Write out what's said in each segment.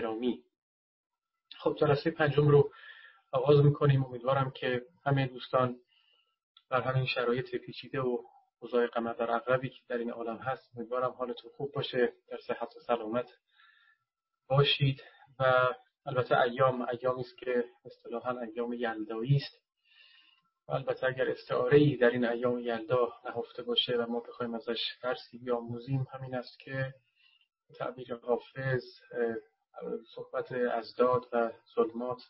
گرامی. خب جلسه پنجم رو آغاز می‌کنیم. امیدوارم که همه دوستان در همین شرایط پیچیده و اوضاع قمر در اقربی که در این عالم هست امیدوارم حالتون خوب باشه در صحت و سلامت باشید و البته ایام ایامی است که اصطلاحا ایام یلدایی است. و البته اگر استعاره ای در این ایام یلدا نهفته باشه و ما بخوایم ازش درسی بیاموزیم همین است که تعبیر حافظ صحبت ازداد و ظلمات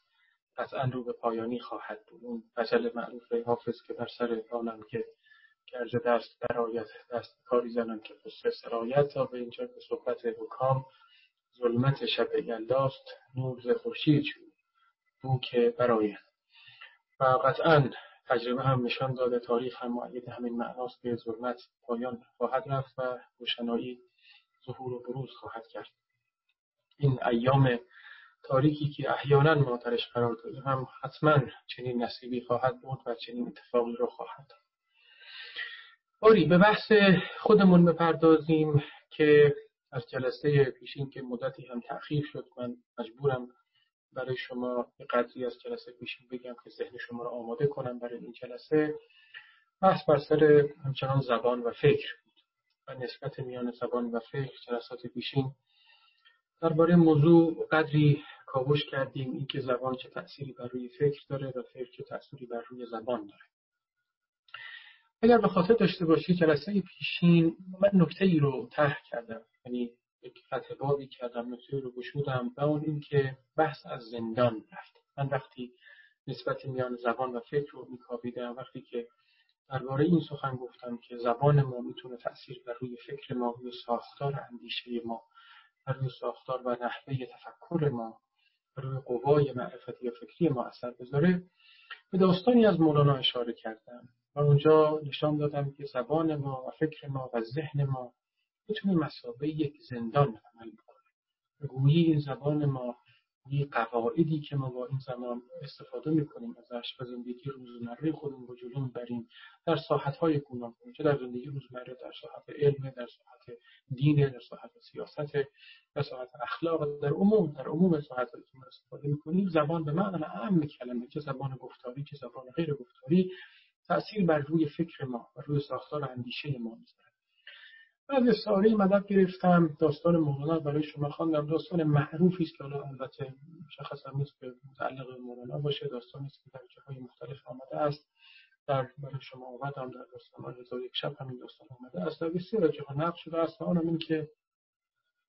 قطعا رو به پایانی خواهد بود. اون غزل معروف حافظ که بر سر آنم که گرز دست برایت دست کاری زنم که قصه سرایت تا به اینجا به صحبت حکام ظلمت شب یلداست نور ز خورشید بو که برآید. و قطعا تجربه هم نشان داده تاریخ هم معید همین معناست که ظلمت پایان خواهد رفت و روشنایی ظهور و بروز خواهد کرد. این ایام تاریکی که احیانا ما درش قرار داریم هم حتما چنین نصیبی خواهد بود و چنین اتفاقی رو خواهد باری به بحث خودمون بپردازیم که از جلسه پیشین که مدتی هم تأخیر شد من مجبورم برای شما یه قدری از جلسه پیشین بگم که ذهن شما رو آماده کنم برای این جلسه. بحث بر سر همچنان زبان و فکر بود. و نسبت میان زبان و فکر جلسات پیشین درباره موضوع قدری کاوش کردیم اینکه زبان چه تأثیری بر روی فکر داره و فکر چه تأثیری بر روی زبان داره. اگر به خاطر داشته باشی جلسه پیشین من نکته ای رو طرح کردم. یعنی یک فتح بابی کردم نکته رو گشودم و اون اینکه بحث از زندان رفت. من وقتی نسبت میان زبان و فکر رو میکاویدم وقتی که درباره این سخن گفتم که زبان ما می‌تونه تاثیر بر روی فکر ما روی ساختار اندیشه ما روی ساختار و نحوه تفکر ما روی قوای معرفتی یا فکری ما اثر بذاره. به داستانی از مولانا اشاره کردم و اونجا نشان دادم که زبان ما و فکر ما و ذهن ما می‌تونه مسابقه یک زندان عمل بکنه. گویی زبان ما قواعدی که ما با این زمان استفاده می‌کنیم ازش و زندگی روزمره خودمون رو جلو می‌بریم در ساحتهای گوناگون چه در زندگی روزمره در ساحت علم در ساحت دین در ساحت سیاست در ساحت اخلاق در عموم در عموم ساحتهایی که ما استفاده می‌کنیم. زبان به معنی اعم کلمه چه زبان گفتاری چه زبان غیر گفتاری تأثیر بر روی فکر ما و روی ساختار اندیشه ما می‌ذاره. بعد ساری مدد گرفتم داستان مولانا برای شما خواندم. داستان معروفی است که حالا البته مشخصا نیست که متعلق مولانا باشه. داستانی است که در جاهای مختلف آمده است. در برای شما آمدم در داستان هزار یک شب همین داستان آمده است. در بسیار جاها نقل شده است و آنم این که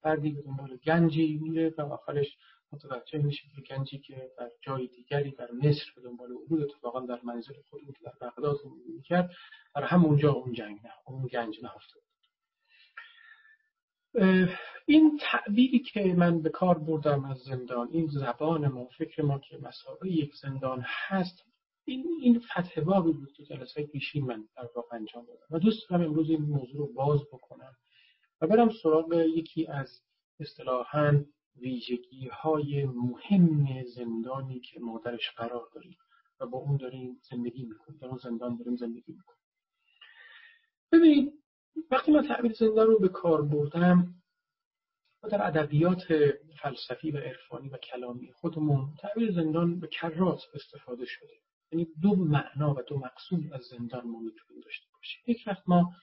فردی به دنبال گنجی میره و آخرش متوجه میشه که گنجی که در جای دیگری در مصر به دنبال عبود اتفاقا در منزل خود بود در بغداد می‌کرد. در همونجا اون جنگ نه اون گنج نهفته این تعبیری که من به کار بردم از زندان این زبان ما فکر ما که مسابقه یک زندان هست این این فتح بابی بود که جلسه پیشین من در واقع انجام دادم. و دوست دارم امروز این موضوع رو باز بکنم و برم سراغ یکی از اصطلاحا ویژگی های مهم زندانی که ما درش قرار داریم و با اون داریم زندگی می‌کنیم. در اون زندان داریم زندگی می‌کنیم. ببینید وقتی من تعبیر زندان رو به کار بردم و در ادبیات فلسفی و عرفانی و کلامی خودمون تعبیر زندان به کرات استفاده شده. یعنی دو معنا و دو مقصود از زندان ما می‌تونیم داشته باشیم. یک وقت ما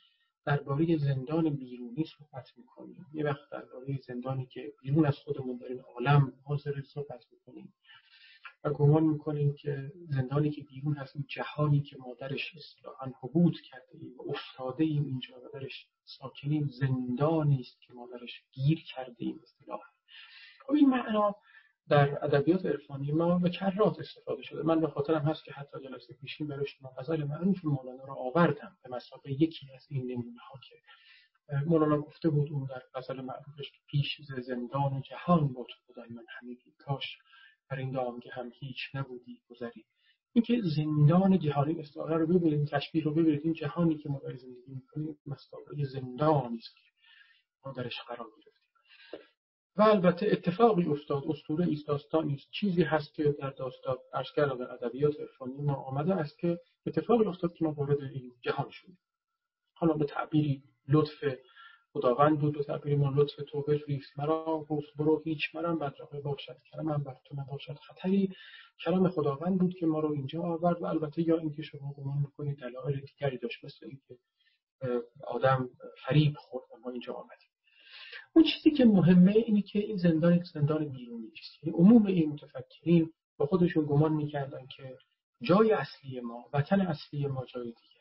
درباره زندان بیرونی صحبت می‌کنیم. یه وقت درباره زندانی که بیرون از خودمون در این عالم حاضر صحبت می‌کنیم. گمان می‌کنیم که زندانی که بیرون هست این جهانی که ما درش اصطلاحا حبود کرده ایم و افتاده ایم اینجا و درش ساکنیم زندانی است که ما درش گیر کرده ایم اصطلاحا. خب این معنا در ادبیات عرفانی ما به کرات استفاده شده. من به خاطرم هست که حتی جلسه پیشین برای شما غزل معروف مولانا رو آوردم به مسابقه یکی از این نمونه ها که مولانا گفته بود اون در غزل معروفش پیش زندان جهان بود بودن من همیدی. کاش بر این دامگه هم هیچ نبودی گذری. اینکه زندان جهانی استعاره رو ببینید تشبیه رو ببینید این جهانی که ما در زندگی می‌کنیم مسابقه زندانی است که ما درش قرار گرفتیم. و البته اتفاقی افتاد اسطوره ایست داستانی است. چیزی هست که در داستان عرض کردم در ادبیات عرفانی ما آمده است که اتفاقی افتاد که ما وارد این جهان شدیم. حالا به تعبیری لطف خداوند بود و ما لطف تو بفریست مرا گفت برو هیچ مرم بدرقه باشد. کلمم بر تو نباشد. خطری کلام خداوند بود که ما رو اینجا آورد و البته یا اینکه شما گمان می‌کنید دلایل دیگری داشت مثل اینکه آدم فریب خورد ما اینجا آمدیم. اون چیزی که مهمه اینه که این زندان یک زندان بیرونی است یعنی عموم این متفکرین با خودشون گمان می‌کردن که جای اصلی ما وطن اصلی ما جای است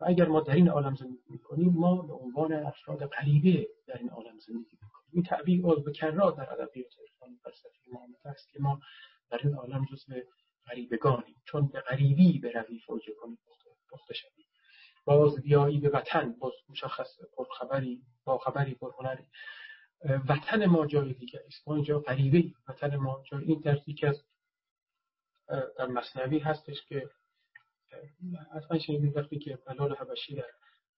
و اگر ما در این عالم زندگی می‌کنیم ما به عنوان افراد غریبه در این عالم زندگی می‌کنیم. این تعبیر باز به کرات در ادبیات عرفانی فلسفی ما است که ما در این عالم جزء غریبگانیم. چون به غریبی بروی فوجه کنیم پخته شویم. باز بیایی به وطن باز مشخص پرخبری با خبری پرهنری. وطن ما جای دیگه است. ما اینجا غریبه وطن ما جای این یکی از در مصنوی هستش که حتما شنیدید وقتی که بلال حبشی در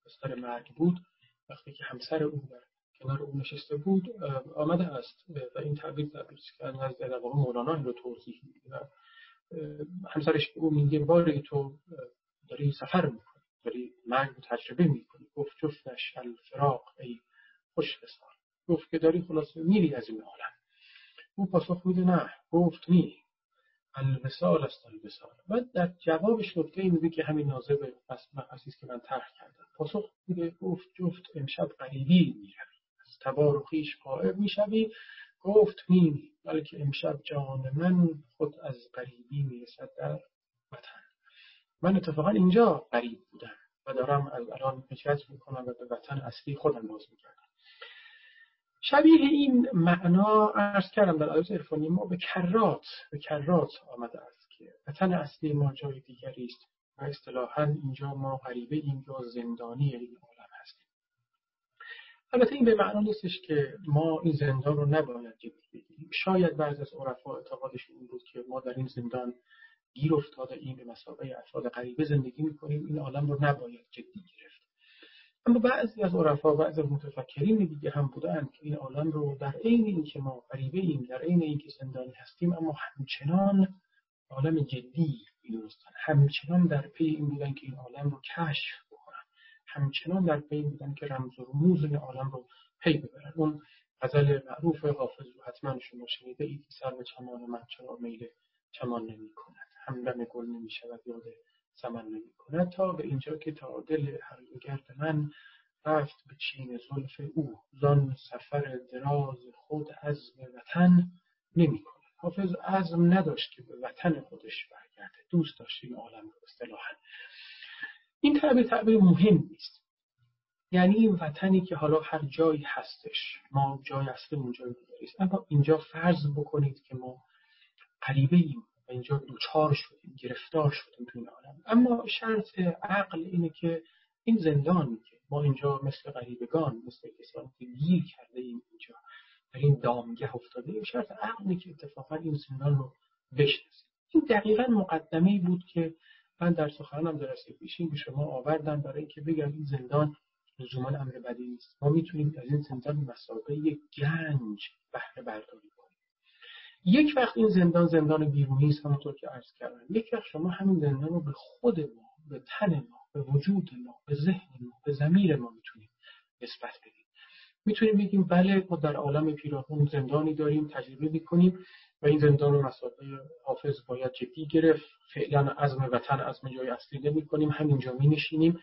بستر مرگ بود وقتی که همسر او در کنار او نشسته بود آمده است و این تعبیر تعبیر که از در مولانا این رو توضیح میده و همسرش به او میگه باری تو داری سفر می‌کنی داری مرگ رو تجربه می‌کنی. گفت جفتش الفراق ای خوش بسار گفت که داری خلاصه میری از این عالم او پاسخ میده نه. گفت نی. الوسال است الوسال و در جوابش نکته میده که همین ناظر به مقصی که من طرح کردم. پاسخ میده گفت جفت امشب غریبی می‌روی از تبار و خویش قائب می‌شوی گفت نی بلکه امشب جان من خود از غریبی می‌رسد در وطن. من اتفاقا اینجا غریب بودم و دارم از الان هجرت می‌کنم و به وطن اصلی خودم باز میگردم. شبیه این معنا ارز کردم در آیات عرفانی ما به کرات به کرات آمده است که وطن اصلی ما جای دیگری است و اصطلاحا اینجا ما غریبه این یا زندانی این عالم هستیم. البته این به معنا نیستش که ما این زندان رو نباید جدی بگیریم. شاید بعض از عرفا اعتقادشون این بود که ما در این زندان گیر افتاده این به مسابقه افراد غریبه زندگی می‌کنیم. این عالم رو نباید جدی گرفت. اما بعضی از عرفا بعضی از متفکرین دیگه هم بودن که این عالم رو در عین اینکه ما غریبه ایم در عین اینکه زندانی هستیم اما همچنان عالم جدی می‌دونستن. همچنان در پی این بودن که این عالم رو کشف بکنن همچنان در پی این بودن که رمز و رموز این عالم رو پی ببرن. اون غزل معروف حافظ رو حتما شما شنیده اید سر به چمان من چرا میل چمان نمی کند همدم گل نمی شود یاد سمن نمی کند تا به اینجا که تا دل گرد من رفت به چین زلف او. زان سفر دراز خود از وطن نمی کند حافظ عزم نداشت که به وطن خودش برگرده. دوست داشت این عالم رو اصطلاحا. این تعبیر تعبیر مهم نیست. یعنی این وطنی که حالا هر جایی هستش. ما جای اصلمون جای دیگری اما اینجا فرض بکنید که ما قریبه ایم اینجا دوچار شدیم گرفتار شدیم تو این عالم. اما شرط عقل اینه که این زندانی که ما اینجا مثل غریبگان مثل کسانی که گیر کرده ایم اینجا در این دامگه افتاده ایم شرط عقل اینه که اتفاقا این زندان رو بشناسیم. این دقیقا مقدمه بود که من در سخنم جلسه پیشین به شما آوردم برای اینکه بگم این زندان لزوما امر بدی نیست. ما می‌تونیم از این زندان مسابقه یک گنج بهره برداری یک وقت این زندان زندان بیرونی است همونطور که عرض کردم. یک وقت شما همین زندان رو به خود ما به تن ما به وجود ما به ذهن ما به زمیر ما می‌تونیم نسبت بدیم. می‌تونیم بگیم بله ما در عالم پیراهون زندانی داریم تجربه می‌کنیم و این زندان رو مسابقه حافظ باید جدی گرفت. فعلا عزم وطن عزم جای اصلی نمی کنیم همینجا می نشینیم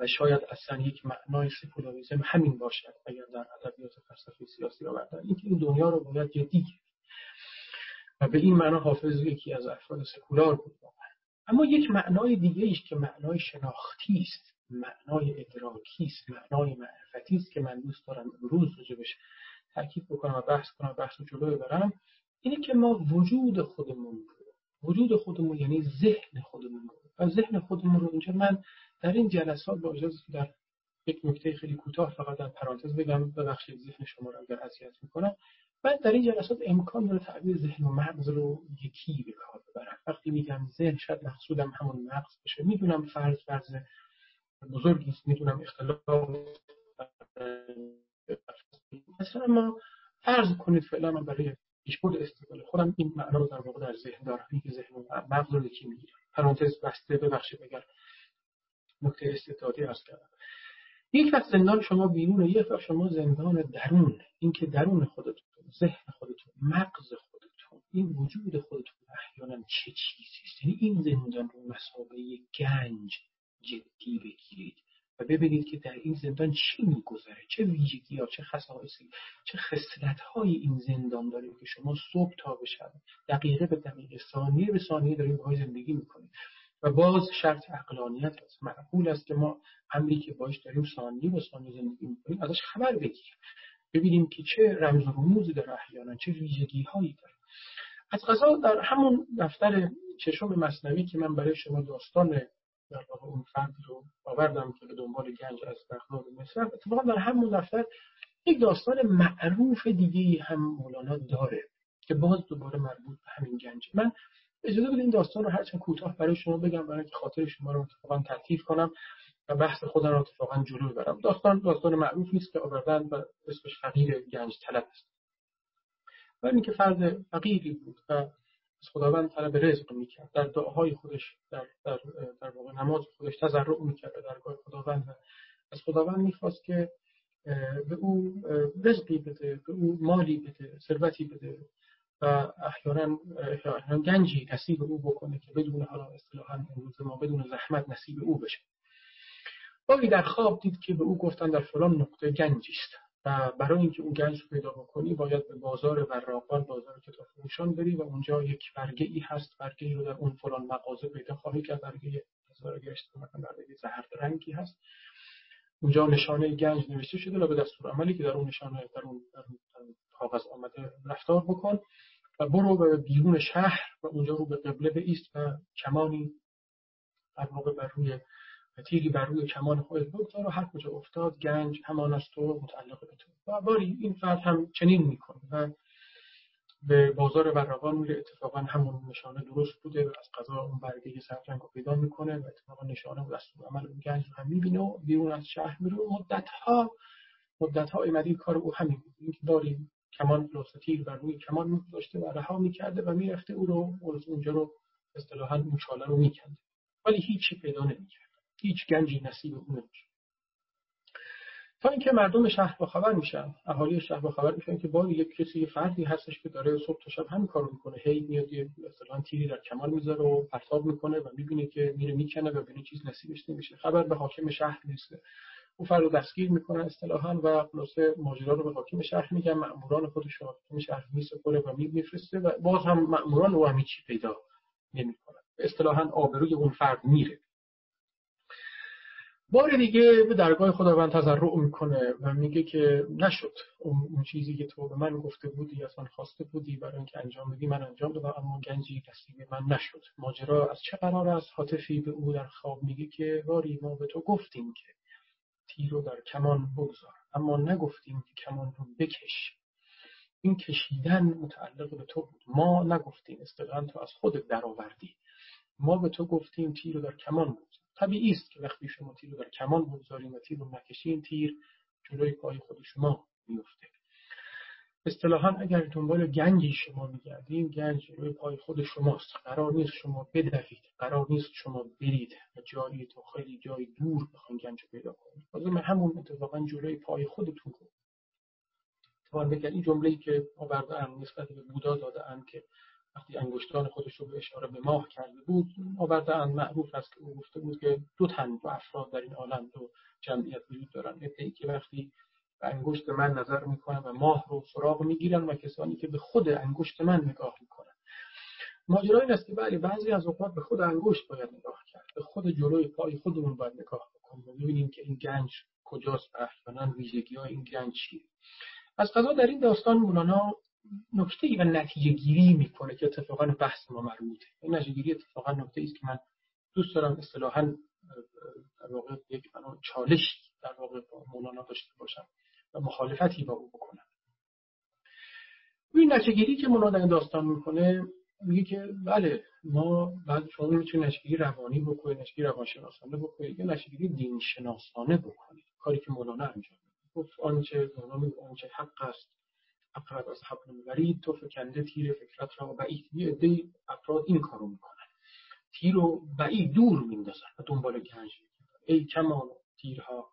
و شاید اصلا یک معنای سکولاریزم همین باشد اگر در ادبیات فلسفه سیاسی آوردن. اینکه این دنیا رو باید جدی و به این معنا حافظ یکی از افراد سکولار بود اما یک معنای دیگه ایش که معنای شناختی است معنای ادراکی است معنای معرفتی است که من دوست دارم امروز راجبش تاکید بکنم و بحث کنم بحث رو جلو ببرم اینه که ما وجود خودمون رو وجود خودمون یعنی ذهن خودمون رو و ذهن خودمون رو اینجا من در این جلسات با اجازه در یک نکته خیلی کوتاه فقط در پرانتز بگم ببخشید ذهن شما رو اگر اذیت می‌کنم. بعد در این جلسات امکان داره تعبیر ذهن و مغز رو یکی به کار ببرم. وقتی میگم ذهن شاید مقصودم همون مغز بشه می‌دونم فرض فرض بزرگی است می‌دونم اختلاف مثلا ما فرض کنید فعلا من برای پیشبرد استدلال خودم این معنا رو در واقع در ذهن دارم. که ذهن و مغز رو یکی می‌گیرم. پرانتز بسته ببخشید اگر نکته استعدادی ارز کردم. یک وقت زندان شما بیرونه یک وقت شما زندان درون این که درون خودتون ذهن خودتون مغز خودتون این وجود خودتون احیانا چه چیزی است؟ یعنی این زندان رو مسابقه گنج جدی بگیرید و ببینید که در این زندان چی میگذره چه ویژگی ها چه خصائصی چه خصلت های این زندان داره که شما صبح تا به شب دقیقه به دقیقه ثانیه به ثانیه دارید باهاش زندگی می‌کنید. و باز شرط عقلانیت است. معقول است که ما امری که باش داریم ثانیه به ثانیه زندگی می‌کنیم ازش خبر بگیریم. ببینیم که چه رمز و رموزی داره احیانا چه ویژگی هایی داره. از غذا در همون دفتر چشم مصنوی که من برای شما داستان در واقع اون فردی رو آوردم که به دنبال گنج از بغداد مصر اتفاقا در همون دفتر یک داستان معروف دیگه هم مولانا داره که باز دوباره مربوط به همین گنج. من اجازه بدید این داستان رو هرچند کوتاه برای شما بگم برای که خاطر شما رو اتفاقا تلطیف کنم و بحث خودم رو اتفاقا جلو ببرم داستان داستان معروف نیست که آوردن و اسمش فقیر گنج طلب است. و اینکه فرد فقیری بود و از خداوند طلب رزق می‌کرد در دعاهای خودش در, در, در واقع نماز خودش تضرع می‌کرد در درگاه خداوند و از خداوند می‌خواست که به او رزقی بده به او مالی بده ثروتی بده. و احیانا گنجی نصیب او بکنه که بدون حالا اصطلاحا امروز ما بدون زحمت نصیب او بشه. باری در خواب دید که به او گفتن در فلان نقطه گنجی است و برای اینکه اون گنج پیدا بکنی باید به بازار وراقان بازار کتاب فروشان بری و اونجا یک برگه ای هست برگه رو در اون فلان مغازه پیدا خواهی کرد برگه هزار گشت برگه زهر رنگی هست. اونجا نشانه گنج نوشته شده و به دستور عملی که در اون نشانه در اون, در اون کاغذ آمده رفتار بکن و برو به بیرون شهر و اونجا رو به قبله ایست و کمانی در واقع بر روی تیری بر روی کمان خودت بگذار و هر کجا افتاد گنج همان است و متعلق به تو. و باری این فرد هم چنین می‌کنه و به بازار ورقان میره. اتفاقا همون نشانه درست بوده و از قضا اون برگه سرجنگ رو پیدا می‌کنه و اتفاقا نشانه و دستور عمل اون گنج رو هم می‌بینه و بیرون از شهر میره و مدت ها مدت ها کار او همین بود. اینکه کمان تیر بر روی کمان میگذاشته و رها می‌کرده و می‌رفته او رو اونجا رو اصطلاحا اون چاله رو میکنده ولی هیچی پیدا نمی‌کرد. هیچ گنجی نصیب او نمیشه تا اینکه مردم شهر با خبر میشن اهالی شهر با خبر میشن که باری یک کسی فردی هستش که داره صبح تا شب همین کارو می‌کنه. هی میاد یه مثلا تیری در کمان می‌ذاره و پرتاب می‌کنه و می‌بینه که میره می‌کنه و ببینه چیز نصیبش نمیشه. خبر به حاکم شهر نیست. او فرد رو دستگیر می‌کنن اصطلاحا و خلاصه ماجرا رو به حاکم شهر میگن مأموران خودش رو حاکم شهر میسپره و میفرسته و باز هم مأموران او هم چی پیدا نمی‌کنن. اصطلاحا آبروی اون فرد میره. بار دیگه به درگاه خداوند تضرع می‌کنه و میگه که نشد. اون چیزی که تو به من گفته بودی اصلا خواسته بودی برای اینکه انجام بدی من انجام دادم اما گنجی به من نشد. ماجرا از چه قرار است؟ حاطفی به او در خواب میگه که باری ما به تو گفتیم که تیر رو در کمان بگذار. اما نگفتیم که کمان رو بکش. این کشیدن متعلق به تو بود. ما نگفتیم اصطلاحا تو از خودت درآوردی. ما به تو گفتیم تیر رو در کمان بگذار. طبیعی است که وقتی شما تیر رو در کمان بگذاریم و تیر رو نکشین تیر جلوی پای خود شما میفته اصطلاحا اگر دنبال گنجی شما میگردیم گنج جلوی پای خود شماست. قرار نیست شما بدوید قرار نیست شما برید و جایی تو خیلی جای دور بخواین گنج پیدا کنید. لازم همون اتفاقا جلوی پای خودتون رو. اتفاقا بگن این جمله‌ای که آورده ام نسبت به بودا داده ام که وقتی انگشتان خودش رو به اشاره به ماه کرده بود آورده ان معروف است که او گفته بود که دو تن دو افراد در این عالم دو جمعیت وجود دارن. ای که وقتی به انگشت من نظر می‌کنن و ماه رو سراغ می‌گیرن و کسانی که به خود انگشت من نگاه می‌کنن. ماجرا این است که بله بعضی از اوقات به خود انگشت باید نگاه کرد. به خود جلوی پای خودمون باید نگاه بکنیم و ببینیم که این گنج کجاست و احیانا ویژگی های این گنج چیه. از قضا در این داستان مولانا نکته ای و نتیجه گیری می‌کنه که اتفاقا بحث ما مربوطه. این نتیجه گیری اتفاقا نکته است که من دوست دارم اصطلاحا در واقع یک چالش در واقع با مولانا داشته باشم. و مخالفتی با او بکنم این نتیجه که مولانا این داستان می‌کنه میگه که بله ما بعد شما می‌تونید نتیجه روانی بکنید نتیجه روانشناسانه بکنید یا نتیجه دین شناسانه بکنید. کاری که مولانا انجام گفت آنچه مولانا آنچه حق است اقرب از حبل الورید تو فکنده تیر فکرت را بعید. یه عده افراد این کارو می‌کنن. تیر و بعید دور میندازن و دنبال گنج ای کمان تیرها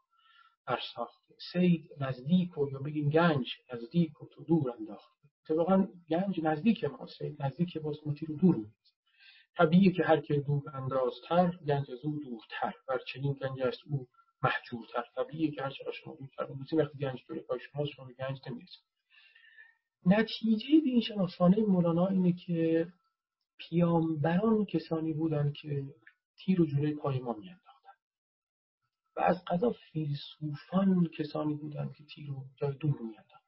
برساخته سید نزدیک و یا بگیم گنج نزدیک و تو دور انداخته اتفاقا گنج نزدیک ما سید نزدیک باز ما رو دور میده طبیعیه که هر که دور اندازتر گنج از او دورتر. بر چنین گنج است او محجورتر. طبیعیه که هر شما دورتر بودید وقتی گنج دوری پای شما شما به گنج نمی‌رسید. نتیجه این شناسانه مولانا اینه که پیامبران کسانی بودند که تیر و جلوی پای ما و از قضا فیلسوفان کسانی بودند که تیر رو جای دور میانداختن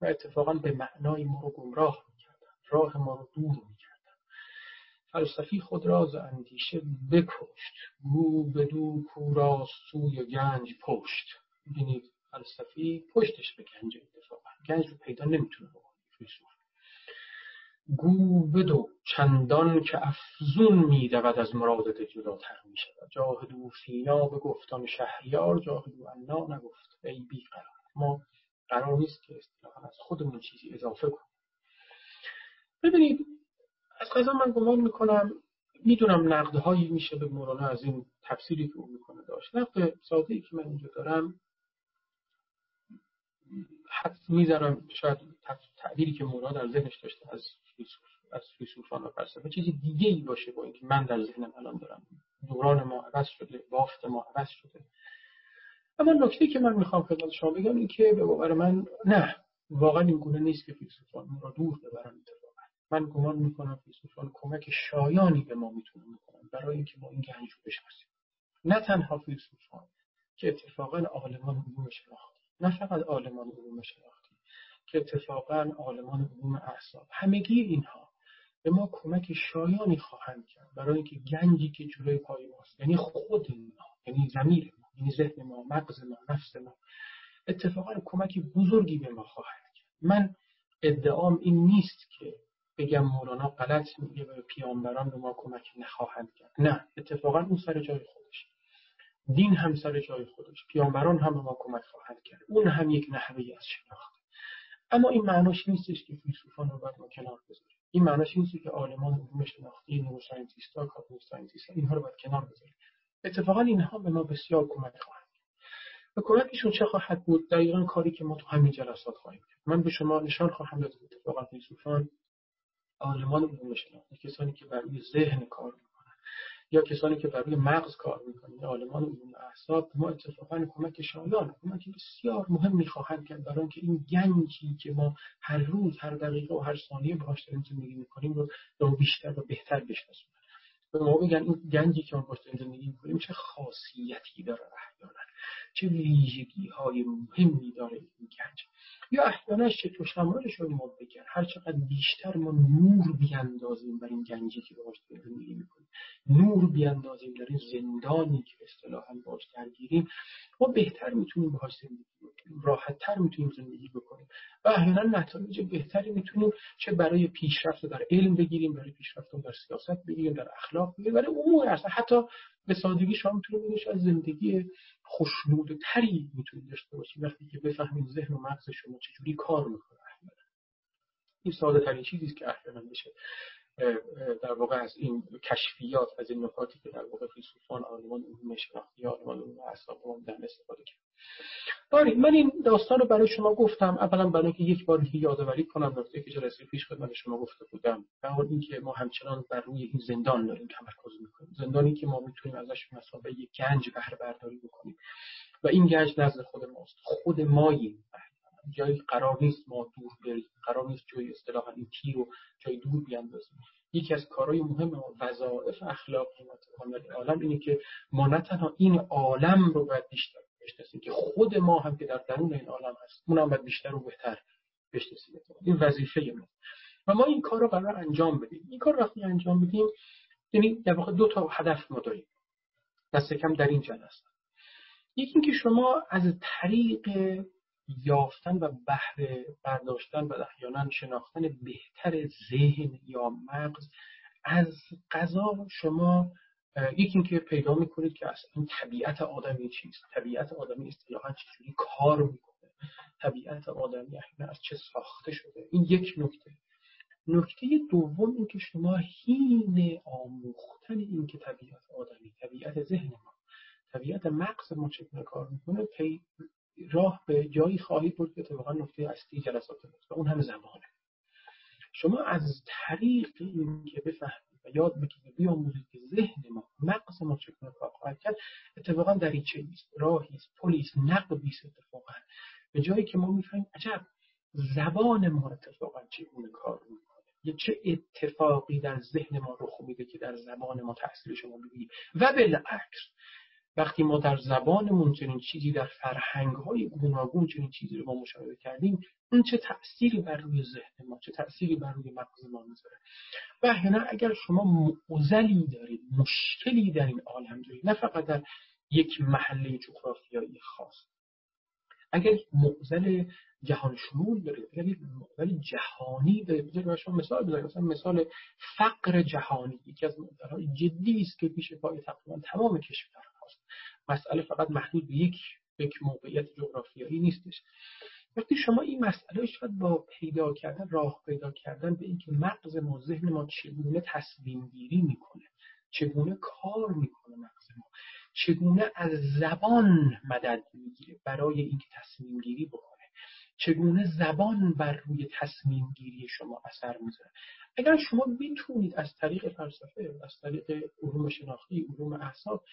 و اتفاقا به معنای ما رو گمراه می‌کردن راه ما رو دور می‌کردن فلسفی خود راز اندیشه بکشت. گو بدو کورا سوی گنج پشت. ببینید فلسفی پشتش به گنج اتفاقا. گنج رو پیدا نمی‌تونه بکنه فیلسوف. گو بدو چندان که افزون میدود از مرادت جداتر می شود جاهدو فینا به گفتان شهریار جاهدو انا نگفت ای بی قرار ما قرار نیست که اصطلاحا از خودمون چیزی اضافه کنیم. ببینید از قضا من گمان می‌کنم می‌دونم نقدهایی میشه به مولانا از این تفسیری که او می‌کنه داشت. نقد ساده ای که من اینجا دارم حد می‌ذارم شاید تعبیری که مولانا در ذهنش داشته از فیلسوف از فیلسوفان و فلسفه چیزی دیگه ای باشه با اینکه من در ذهنم الان دارم. دوران ما عوض شده بافت ما عوض شده. اما نکته که من می‌خوام خدمت شما بگم این که به باور من نه واقعا این گونه نیست که فیلسوفان ما را دور ببرن اتفاقا. من گمان می‌کنم فیلسوفان کمک شایانی به ما می‌تونن می‌کنن برای اینکه ما این گنج رو بشناسیم. نه تنها فیلسوفان که اتفاقا عالمان علوم شناختی نه فقط عالمان علوم شناختی که اتفاقا عالمان علوم احساب همگی اینها به ما کمک شایانی خواهند کرد برای اینکه گنجی که جلوی پای ماست یعنی خود ما یعنی زمیر ما یعنی ذهن ما مغز ما نفس ما اتفاقا کمک بزرگی به ما خواهد کرد. من ادعام این نیست که بگم مولانا غلط میگه و پیامبران به ما کمک نخواهند کرد. نه اتفاقا اون سر جای خودش دین هم سر جای خودش. پیامبران هم ما کمک خواهند کرد. اون هم یک نحوه از شناخت اما این معناش نیستش که فیلسوفان رو باید ما کنار بذاریم. این معناش نیست که عالمان علوم شناختی neuroscientist ا cognitive scientist ا اینها رو باید کنار بذاریم. اتفاقا اینها به ما بسیار کمک خواهند و کمکشون چه خواهد بود؟ دقیقا کاری که ما تو همین جلسات خواهیم کرد. من به شما نشان خواهم داد اتفاقا فیلسوفان عالمان علوم شناختی کسانی که بر ذهن کار یا کسانی که برای مغز کار می‌کنن عالمان علوم اعصاب ما اتفاقا کمک شایان کمک بسیار مهم می‌خواهند کرد برای اینکه این گنجی که ما هر روز هر دقیقه و هر ثانیه باهاش داریم زندگی می‌کنیم رو رو بیشتر و بهتر بشناسیم. به ما بگن این گنجی که ما باش زندگی می‌کنیم چه خاصیتی داره احیانا. چه ویژگی های مهمی داره این گنج. یا احیانا شکل و شمالش رو ما بگن. هر چقدر بیشتر ما نور بیاندازیم بر این گنجی که باش زندگی می‌کنیم. نور بیاندازیم در این زندانی که اصطلاحا باش درگیریم. ما بهتر می‌تونیم باهاش زندگی بکنیم. راحتتر می‌تونیم زندگی بکنیم. و احیانا نتایج بهتری می‌تونیم چه برای پیشرفت در علم بگیریم برای پیشرفت در سیاست بگیریم در اخلاق بگیریم. برای امور اصلا. حتی به سادگی شما می‌تونید از زندگی خوشنود تری می‌تونید داشته باشید وقتی که بفهمید ذهن و مغز شما چجوری کار می‌کنه این ساده ترین چیزی است که احیانا میشه در واقع از این کشفیات از این نکاتی که در واقع فیلسوفان آلمان علوم شناختی آلمان علوم اعصاب در استفاده کرد. باری من این داستان رو برای شما گفتم. اولا برای اینکه یک بار دیگه یادآوری کنم نکته که جلسه پیش خدمت شما گفته بودم. و اینکه ما همچنان بر روی این زندان داریم تمرکز می‌کنیم. زندانی که ما می‌تونیم ازش مسابقه یک گنج بهره برداری بکنیم. و این گنج نزد خود ماست. خود ماییم. جایی قرار نیست ما دور بریم. قرار نیست جای اصطلاحا این تیر رو جای دور بیاندازیم. یکی از کارهای مهم و وظایف اخلاقی متکامل عالم اینه که ما نه تنها این عالم رو باید بیشتر بشناسیم که خود ما هم که در درون این عالم هست اون هم باید بیشتر و بهتر بشناسیم. این وظیفه ما. و ما این کار رو قرار انجام بدیم. این کار وقتی انجام بدیم یعنی در واقع دو تا هدف ما داریم. دست کم در این جلسه. یکی اینکه شما از طریق یافتن و بهره برداشتن و احیانا شناختن بهتر ذهن یا مغز از قضا شما یکی اینکه پیدا می‌کنید که اصلا طبیعت آدمی چیست؟ طبیعت آدمی اصطلاحا چجوری کار می‌کنه. طبیعت آدمی احیانا از چه ساخته شده؟ این یک نکته. نکته دوم اینکه شما حین آموختن اینکه طبیعت آدمی طبیعت ذهن ما طبیعت مغز ما چگونه کار می‌کنه پی راه به جایی خواهید برد که اتفاقا نکته اصلی جلسات و اون هم زمانه. شما از طریق این که بفهمید و یاد بگیرید بیاموزید که ذهن ما مغز ما چگونه کار خواهد کرد اتفاقا دریچه است. راهی است. پلی است. اتفاقا. به جایی که ما می‌فهمیم عجب زبان ما اتفاقا چگونه کار می‌کنه؟ یه چه اتفاقی در ذهن ما رخ میده که در زبان ما تاثیر شما ببینیم و بالعکس وقتی ما در زبانمون چنین چیزی در فرهنگ های گوناگون چنین چیزی رو ما مشاهده کردیم اون چه تأثیری بر روی ذهن ما چه تأثیری بر روی مغز ما می‌ذاره؟ و احیانا اگر شما معضلی دارید مشکلی در این عالم دارید نه فقط در یک محله جغرافیایی خاص. اگر معضل جهان شمول دارید اگر یک جهانی دارید بذارید شما مثال بزنید مثلا مثال فقر جهانی یکی از معضلات جدی است که پیش پای تقریبا تمام کشورها مسئله فقط محدود به یک یک موقعیت جغرافیایی نیستش. وقتی شما این مسئله شاید با پیدا کردن راه پیدا کردن به اینکه مغز ما ذهن ما چگونه تصمیم گیری می‌کنه چگونه کار می‌کنه مغز ما چگونه از زبان مدد می‌گیره برای اینکه تصمیم گیری بکنه چگونه زبان بر روی تصمیم گیری شما اثر می‌ذاره. اگر شما بتونید از طریق فلسفه از طریق علوم شناختی علوم احساب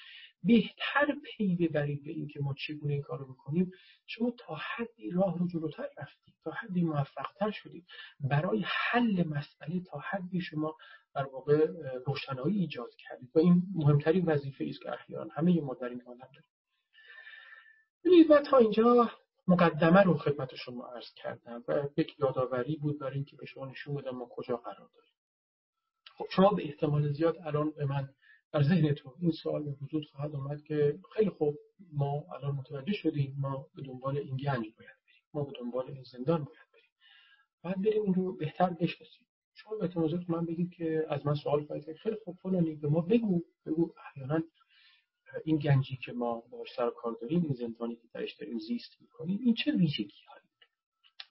بهتر پی ببرید به اینکه ما چگونه این کار رو می‌کنیم شما تا حدی راه رو جلوتر رفتید تا حدی موفقتر شدید. برای حل مسئله تا حدی شما در واقع روشنایی ایجاد کردید. و این مهمترین وظیفه است که احیانا همه ما در این عالم داریم. ببینید تا اینجا مقدمه رو خدمت شما عرض کردم و یک یادآوری بود برای اینکه به شما نشون بدم ما کجا قرار داریم. خب شما به احتمال زیاد الان به من در ذهنتون این سوال به وجود خواهد آمد که خیلی خوب ما الان متوجه شدیم ما به دنبال این گنج باید بریم ما به دنبال این زندان باید بریم. باید بریم این رو بهتر بشناسیم. شما به احتمال من بگید که از من سوال خواهید خیلی خوب فلانی به ما بگو بگو احیانا این گنجی که ما باش سر کار داریم این زندانی که درش داریم زیست می‌کنیم این چه ویژگی هایی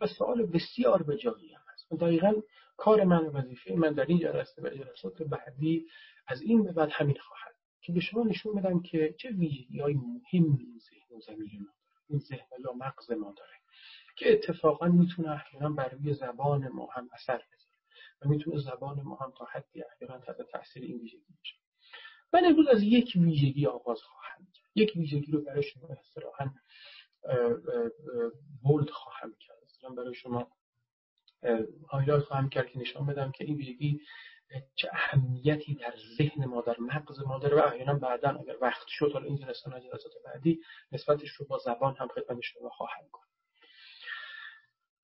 و سوال بسیار به جایی هم هست. دقیقا کار من وظیفه من در این جلسه و جلسات بعدی از این به بعد همین خواهد. که به شما نشون بدم که چه ویژگی های مهمی این ذهن و زمیر ما داره. این ذهن یا مغز ما داره. که اتفاقا می‌تونه احیانا بر روی زبان ما هم اثر بذاره. و می‌تونه زبان ما هم تا حدی احیانا تحت تاثیر این ویژگی بشه. من امروز از یک ویژگی آغاز خواهم کرد. یک ویژگی رو برای شما اصطلاحا bold خواهم کرد. برای شما highlight خواهم کرد که نشان بدم که این ویژگی چه اهمیتی در ذهن ما در مغز ما داره و احیانا بعدا اگر وقت شد حالا این جلسه جلسات بعدی نسبتش رو با زبان هم خدمت شما خواهم کنم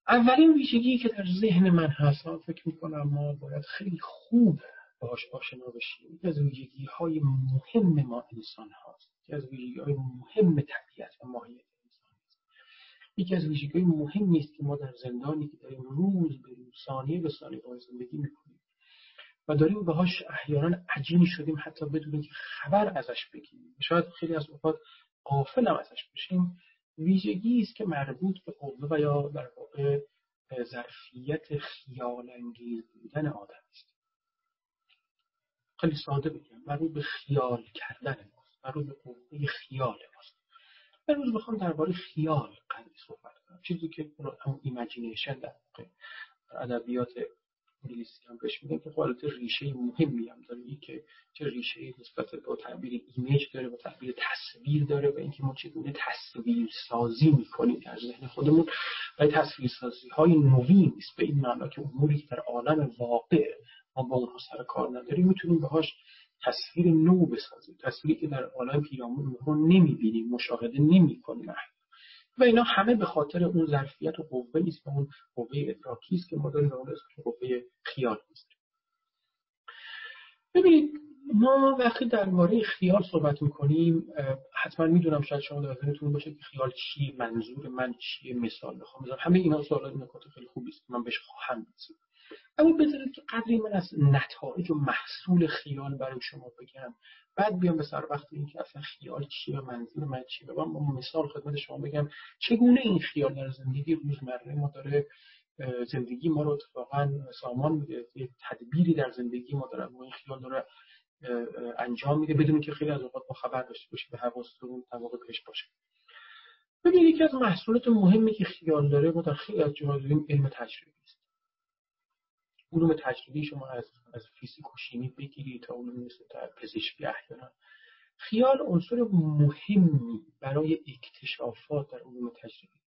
اولین ویژگی که در ذهن من هست فکر می‌کنم ما باید خیلی خوب باش آشنا بشیم. یکی از ویژگی های مهم ما انسان هاست. یکی از ویژگی های مهم طبیعت و ماهیت انسان است یکی از ویژگی های مهمی است که ما در زندانی که داریم روز به روز ثانیه به ثانیه زندگی می‌کنیم. و داریم باهاش احیانا عجینی شدیم حتی بدون که خبر ازش بگیریم. شاید خیلی از اوقات غافل هم ازش بشیم. ویژگی است که مربوط به قوه و یا در واقع ظرفیت خیال انگیز بودن آدم است. خیلی ساده بگم مربوط به خیال کردن ماست مربوط به قوه خیال ماست. امروز بخوام درباره خیال قدری صحبت کنم. چیزی که همون imagination در ادبیات انگلیسی هم بهش میگن که خب ریشه مهمی هم داره؟ که چه ریشه نسبت به تعبیر image داره و تعبیر تصویر داره و اینکه ما چگونه تصویر سازی می‌کنیم در ذهن خودمون. و تصویر سازی های نوین است به این معنا که اموری که در عالم واقع ما با اونها سر کار نداریم می‌تونیم باهاش تصویر نو بسازیم. تصویری که در عالم پیرامون رو نمی‌بینیم مشاهده نمی‌کنیم. و اینا همه به خاطر اون ظرفیت و قوه است و اون قوه ادراکی است که ما داریم اون قوه خیال می‌ذاریم. ببینید ما وقتی درباره خیال صحبت می‌کنیم حتما می‌دونم شاید شما در ذهنتون باشه که خیال چیه منظور من چیه مثال بخوام بزنم. همه اینا سوالات نکات خیلی خوبی است. من بهش خواهم رسید. اما بذارید که قدری من از نتایج و محصول خیال برای شما بگم. بعد بیام به سر وقت اینکه اصلا خیال چیه منظور من چیه. و من مثال خدمت شما بگم چگونه این خیال در زندگی؟ روزمره ما داره زندگی ما رو اتفاقا سامان میده. تدبیری در زندگی ما داره این خیال داره انجام میده. بدون که خیلی از اوقات با خبر داشته باشه به حواستون واقع پیش باشه. ببینید یکی از محصولات مهمی که خیال داره ما در خیلی از جاها علم تجربی است. علوم تجربی شما از از فیزیک و شیمی بگیرید تا علوم مثل پزشکی احیانا. خیال عنصر مهمی برای اکتشافات در علوم تجربی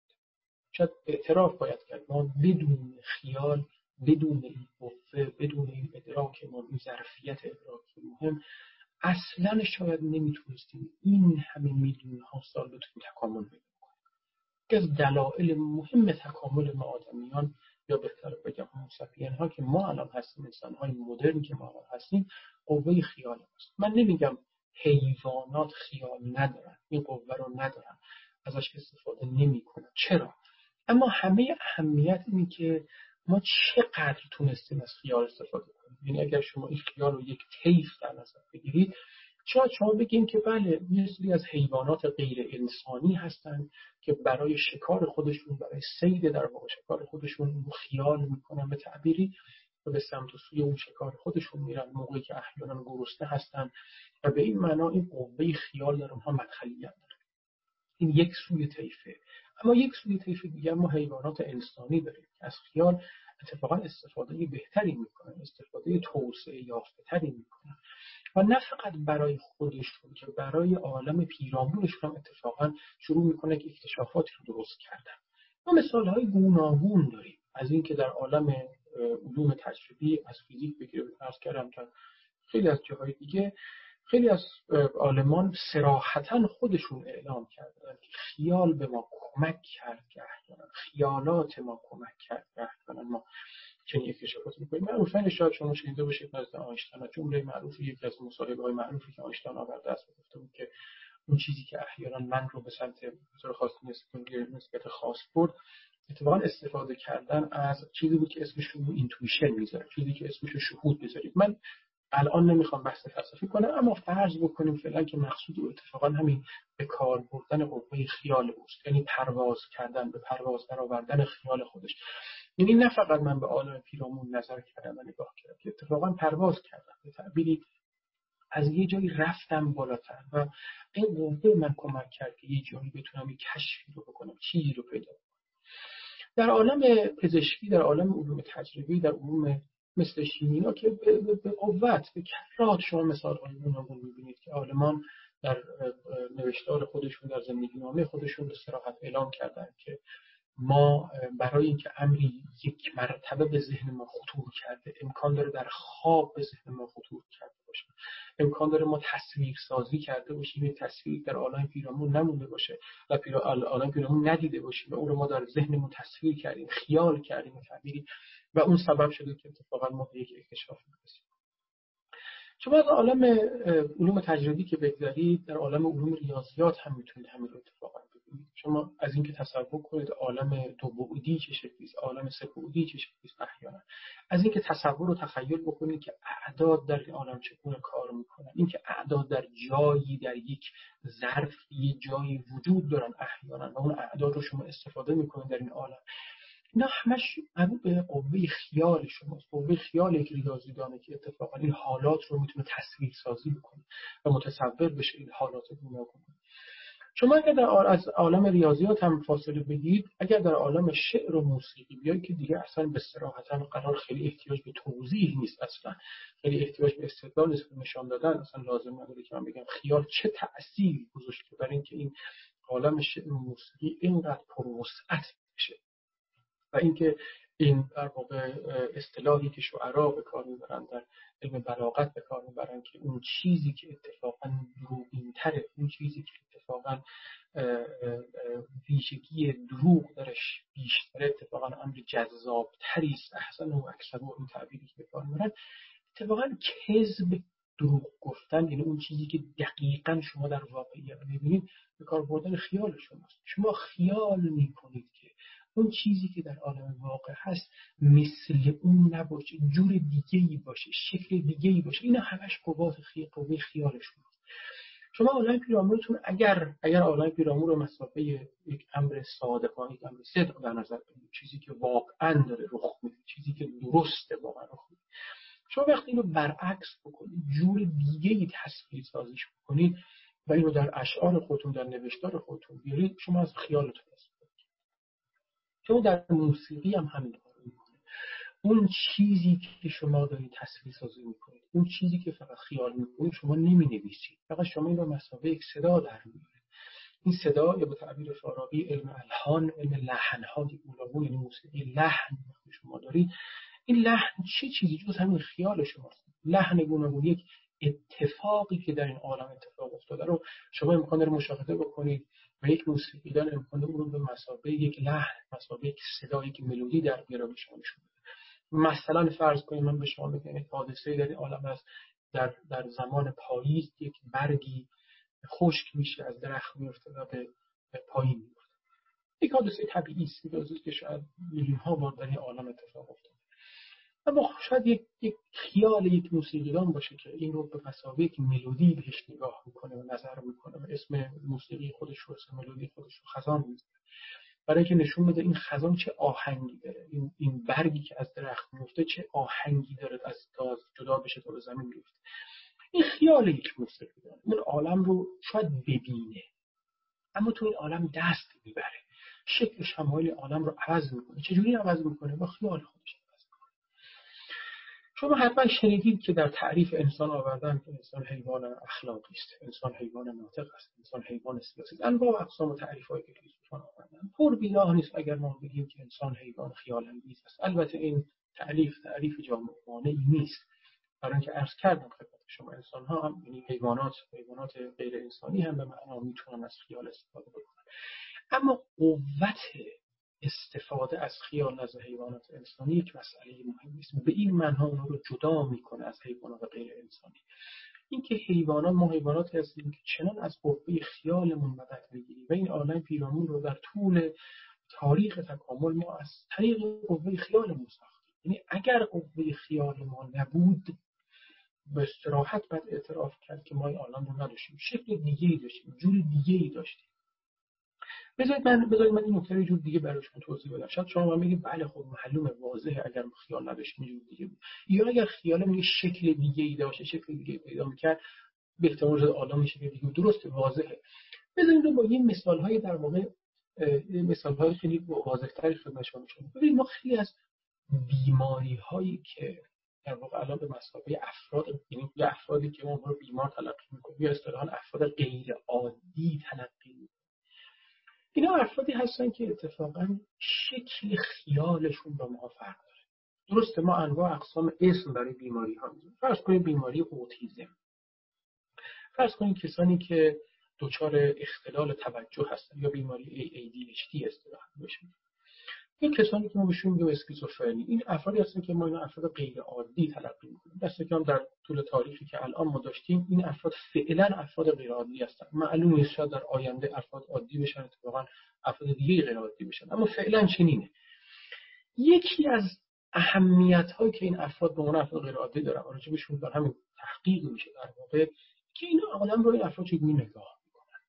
شاید اعتراف باید کرد. ما بدون خیال بدون این قوه بدون این ادراک ما این ظرفیت ادراک مهم اصلا شاید نمی‌تونستیم این همه میلیون ها سال بتونیم تکامل کنیم که از دلایل مهم تکامل ما آدمیان یا بهتر بگم همون ها که ما الان هستیم انسان های مدرن که ما الان هستیم قوه خیال هست من نمیگم حیوانات خیال ندارن این قوه رو ندارن ازش استفاده نمی‌کنن. چرا؟ اما همه اهمیت اینه که ما چقدر تونستیم از خیال استفاده کنیم. یعنی اگر شما این خیال رو یک طیف در نظر بگیرید شاید شما بگین که بله یه از حیوانات غیر انسانی هستند که برای شکار خودشون برای سید در واقع شکار خودشون خیال می‌کنن به تعبیری و به سمت و سوی اون شکار خودشون میرن موقعی که احیانا گرسنه هستن و به این معنا این قوه خیال در اونها مدخلیت داره. این یک سوی طیفه. اما یک سوی طیف دیگر ما حیوانات انسانی داریم از خیال اتفاقا استفاده بهتری می‌کنن استفاده توسعه یافته تری می‌کنن. و نه فقط برای خودشون که برای عالم پیرامونشون هم اتفاقا شروع می‌کنه که اکتشافاتی رو درست کردن. ما مثال های گوناگون داریم. از اینکه در عالم علوم تجربی از فیزیک بگیره ارز کردم تا خیلی از جاهای دیگه خیلی از آلمان سراحتا خودشون اعلام کردن که خیال به ما کمک کرد که خیالات ما کمک کرد که ما چنین اکتشافات می‌کنیم. معروفا شاید شما شنیده باشید نزد آینشتین جمله معروف یکی از مصاحبه های معروفی که آینشتین آورده است گفته بود که اون چیزی که احیانا من رو به سمت طور خاص نسبت خاص برد اتفاقا استفاده کردن از چیزی بود که اسمش رو اینتویشن می‌ذاره چیزی که اسمش رو شهود بذارید من الان نمی‌خوام بحث فلسفی کنم اما فرض بکنیم فعلا که مقصود و اتفاقا همین به کار بردن قوه خیال اوست یعنی پرواز کردن به پرواز درآوردن خیال خودش. یعنی نه فقط من به عالم پیرامون نظر کردم و نگاه کردم که اتفاقا پرواز کردم. به تعبیری از یه جایی رفتم بالاتر و این قوه من کمک کرد که یه جایی بتونم یه کشفی رو بکنم چیزی رو پیدا کنم. در عالم پزشکی در عالم علوم تجربی در علوم مثل شیمینا که به قوت به کرات شما مثال گوناگون می‌بینید که آلمان در نوشتار خودشون در زندگی نامه خودشون به صراحت اعلام کردن که ما برای اینکه امری یک مرتبه به ذهن ما خطور کرده امکان داره در خواب به ذهن ما خطور کرده باشه. امکان داره ما تصویر سازی کرده باشیم. این تصویر در عالم پیرامون نمونده باشه و عالم پیرامون ندیده باشیم و اون رو ما در ذهنمون تصویر کردیم خیال کردیم تعبیری و اون سبب شده که اتفاقا ما به یک اکتشاف برسیم شما از عالم علوم تجربی که بگذارید در عالم علوم ریاضیات هم می‌تونید همین رو اتفاقا شما از اینکه تصور کنید عالم دو بعدی چه شکلی است عالم سه بعدی چه شکلی است احیانا. از اینکه تصور و تخیل بکنید که اعداد در این عالم چگونه کار می‌کنن اینکه اعداد در جایی در یک ظرف یک جایی وجود دارن احیانا و اون اعداد رو شما استفاده می‌کنید در این عالم. اینا همش مربوط به قوه خیال شماست. قوه خیال یک ریاضیدانه که اتفاقا این حالات رو می‌تونه تصویر سازی بکنه و متصور بشه این حالات گوناگون شما اگر در از عالم ریاضیات هم فاصله بگیرید اگر در عالم شعر و موسیقی بیایید که دیگه اصلا به صراحتا قرار خیلی احتیاج به توضیح نیست اصلا. خیلی احتیاج به استدلال نیست نشان دادن. اصلا لازم نداره که من بگم خیال چه تأثیری گذاشته برای اینکه این عالم شعر و موسیقی اینقدر پروسعت بشه. و اینکه این در واقع اصطلاحی که شعرا به کار می‌برن در علم بلاغت به کار می‌برن که اون چیزی که اتفاقا دروغینتره اون چیزی که اتفاقا ویژگی دروغ درش بیشتره اتفاقا امر جذابتری است. احسن و اکثر این تعبیری که به کار می‌برن. اتفاقا کذب دروغ گفتن یعنی اون چیزی که دقیقا شما در واقعیت می‌بینید به کار بردن خیال شماست. شما خیال می‌کنید اون چیزی که در عالم واقع هست مثل اون نباشه جور دیگه ای باشه شکل دیگه ای باشه. اینا همش قوات. قوه خیالشون شما عالم پیرامونتون اگر اگر عالم پیرامون رو مسابقه یک امر صادقانه یک امر صدق در نظر بگیرید چیزی که واقعا داره رخ میده چیزی که درسته واقعا رخ میده. شما وقتی اینو برعکس بکنید جور دیگه ای تصویر سازیش بکنید و اینو در اشعار خودتون در نوشتار خودتون بیارید شما از خیالتون استفاده شما در موسیقی هم همین کارو می‌کنید اون چیزی که شما دارید تصویر سازی می‌کنید اون چیزی که فقط خیال می‌کنید شما نمی نویسید فقط شما این رو مسابقه یک صدا در میارید این صدا یا به تعبیر فارابی علم الهان علم لحن ها یعنی موسیقی لحن شما دارید این لحن چه چیزی جز همین خیال شماست؟ لحن گوناگون یک اتفاقی که در این عالم اتفاق افتاده رو شما امکان رو مشاهده بکنید و یک موسیقیدان امکان اون رو به مسابقه یک لحن مسابقه یک صدا یک ملودی در بیاره به شما نشون مثلا فرض کنید من به شما بگم یک حادثه در این عالم است در, در زمان پاییز یک برگی خشک میشه از درخت میفته و به, پایین میفته یک حادثه طبیعی است که شاید میلیون ها بار در این عالم اتفاق افتاده. اما شاید یک, یک خیال یک موسیقیدان باشه که این رو به مسابقه یک ملودی بهش نگاه می‌کنه و نظر می‌کنه و اسم موسیقی خودش رو اسم ملودی خودش رو خزان می‌زنه برای که نشون بده این خزان چه آهنگی داره این, این برگی که از درخت میفته چه آهنگی داره از تاز جدا بشه تا زمین بیفته. این خیال یک موسیقی داره. اون عالم رو شاید ببینه. اما تو این عالم دست می‌بره. شکل شمایل عالم رو عوض می‌کنه. چجوری عوض می‌کنه؟ با خیال خودش. شما حتما شنیدید که در تعریف انسان آوردن که انسان حیوان اخلاقی است. انسان حیوان ناطق است. انسان حیوان سیاسی انواع اقسام و تعریف هایی که فیلسوفان آوردن. پر بیراه نیست اگر ما بگیم که انسان حیوان خیال انگیز است. البته این تعریف تعریف جامع ای نیست. برای اینکه عرض کردم خدمت شما انسان ها هم یعنی حیوانات حیوانات غیر انسانی هم به معنا می‌تونن از خیال استفاده بکنن. اما قوت استفاده از خیال نزد حیوانات انسانی یک مسئله مهم است به این منها اونها رو جدا می‌کنه از حیوانات غیر انسانی. اینکه حیوانات ما حیواناتی هستیم که چنان از قوه خیالمون مدد می‌گیریم و این عالم پیرامون رو در طول تاریخ تکامل ما از طریق قوه خیالمون ساختیم. یعنی اگر قوه خیال ما نبود به استراحت باید اعتراف کرد که ما این عالم رو نداشتیم. شکل دیگه ای داشتیم جور دیگه ای داشتیم. بذارید من بذارید من این نکته رو جور دیگه براشون توضیح بدم. شاید شما بگید بله خب معلومه واضحه اگر خیال نداشتیم جور دیگه بود. یا اگر خیال یه شکل دیگه ای داشته شکل دیگه پیدا می‌کرد به احتمال زیاد آدم میشه دیگه درست واضحه. بذارید رو با یه مثال های در واقع مثال های خیلی واضح‌تری خدمت شما ببینید ما خیلی از بیماری هایی که در واقع الان به مسابقه افراد یعنی افرادی که ما رو بیمار تلقی می‌کنیم یا اصطلاحا افراد غیر عادی تلقی اینا افرادی هستن که اتفاقا شکل خیالشون با ما فرق داره. درسته ما انواع اقسام اسم برای بیماری ها می‌زنیم فرض کنید بیماری اوتیزم. فرض کنید کسانی که دچار اختلال توجه هستن یا بیماری ADHD اصطلاحا بشه این کسانی که ما بهشون میگیم اسکیزوفرنی این افرادی هستن که ما اینا افراد غیر عادی تلقی می‌کنیم. دست کم در طول تاریخی که الان ما داشتیم این افراد فعلا افراد غیر عادی هستن. معلوم نیست شاید در آینده افراد عادی بشن اتفاقا افراد دیگه غیر عادی بشن. اما فعلا چنینه. یکی از اهمیت هایی که این افراد به عنوان افراد غیر عادی دارن راجع در همین تحقیق میشه در واقع که این آدم رو این افراد چگونه نگاه می‌کنن.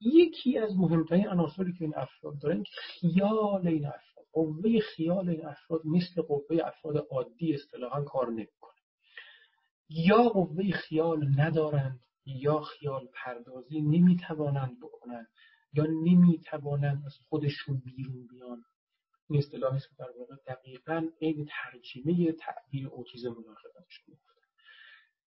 یکی از مهمترین عناصری که این افراد دارن خیال این افراد. قوه خیال این افراد مثل قوه افراد عادی اصطلاحا کار نمی‌کنه. یا قوه خیال ندارند یا خیال پردازی نمی‌توانند بکنند یا نمی‌توانند از خودشون بیرون بیان. این اصطلاحی که در واقع دقیقا عین ترجمه تعبیر اوتیزم رو در خدمتشون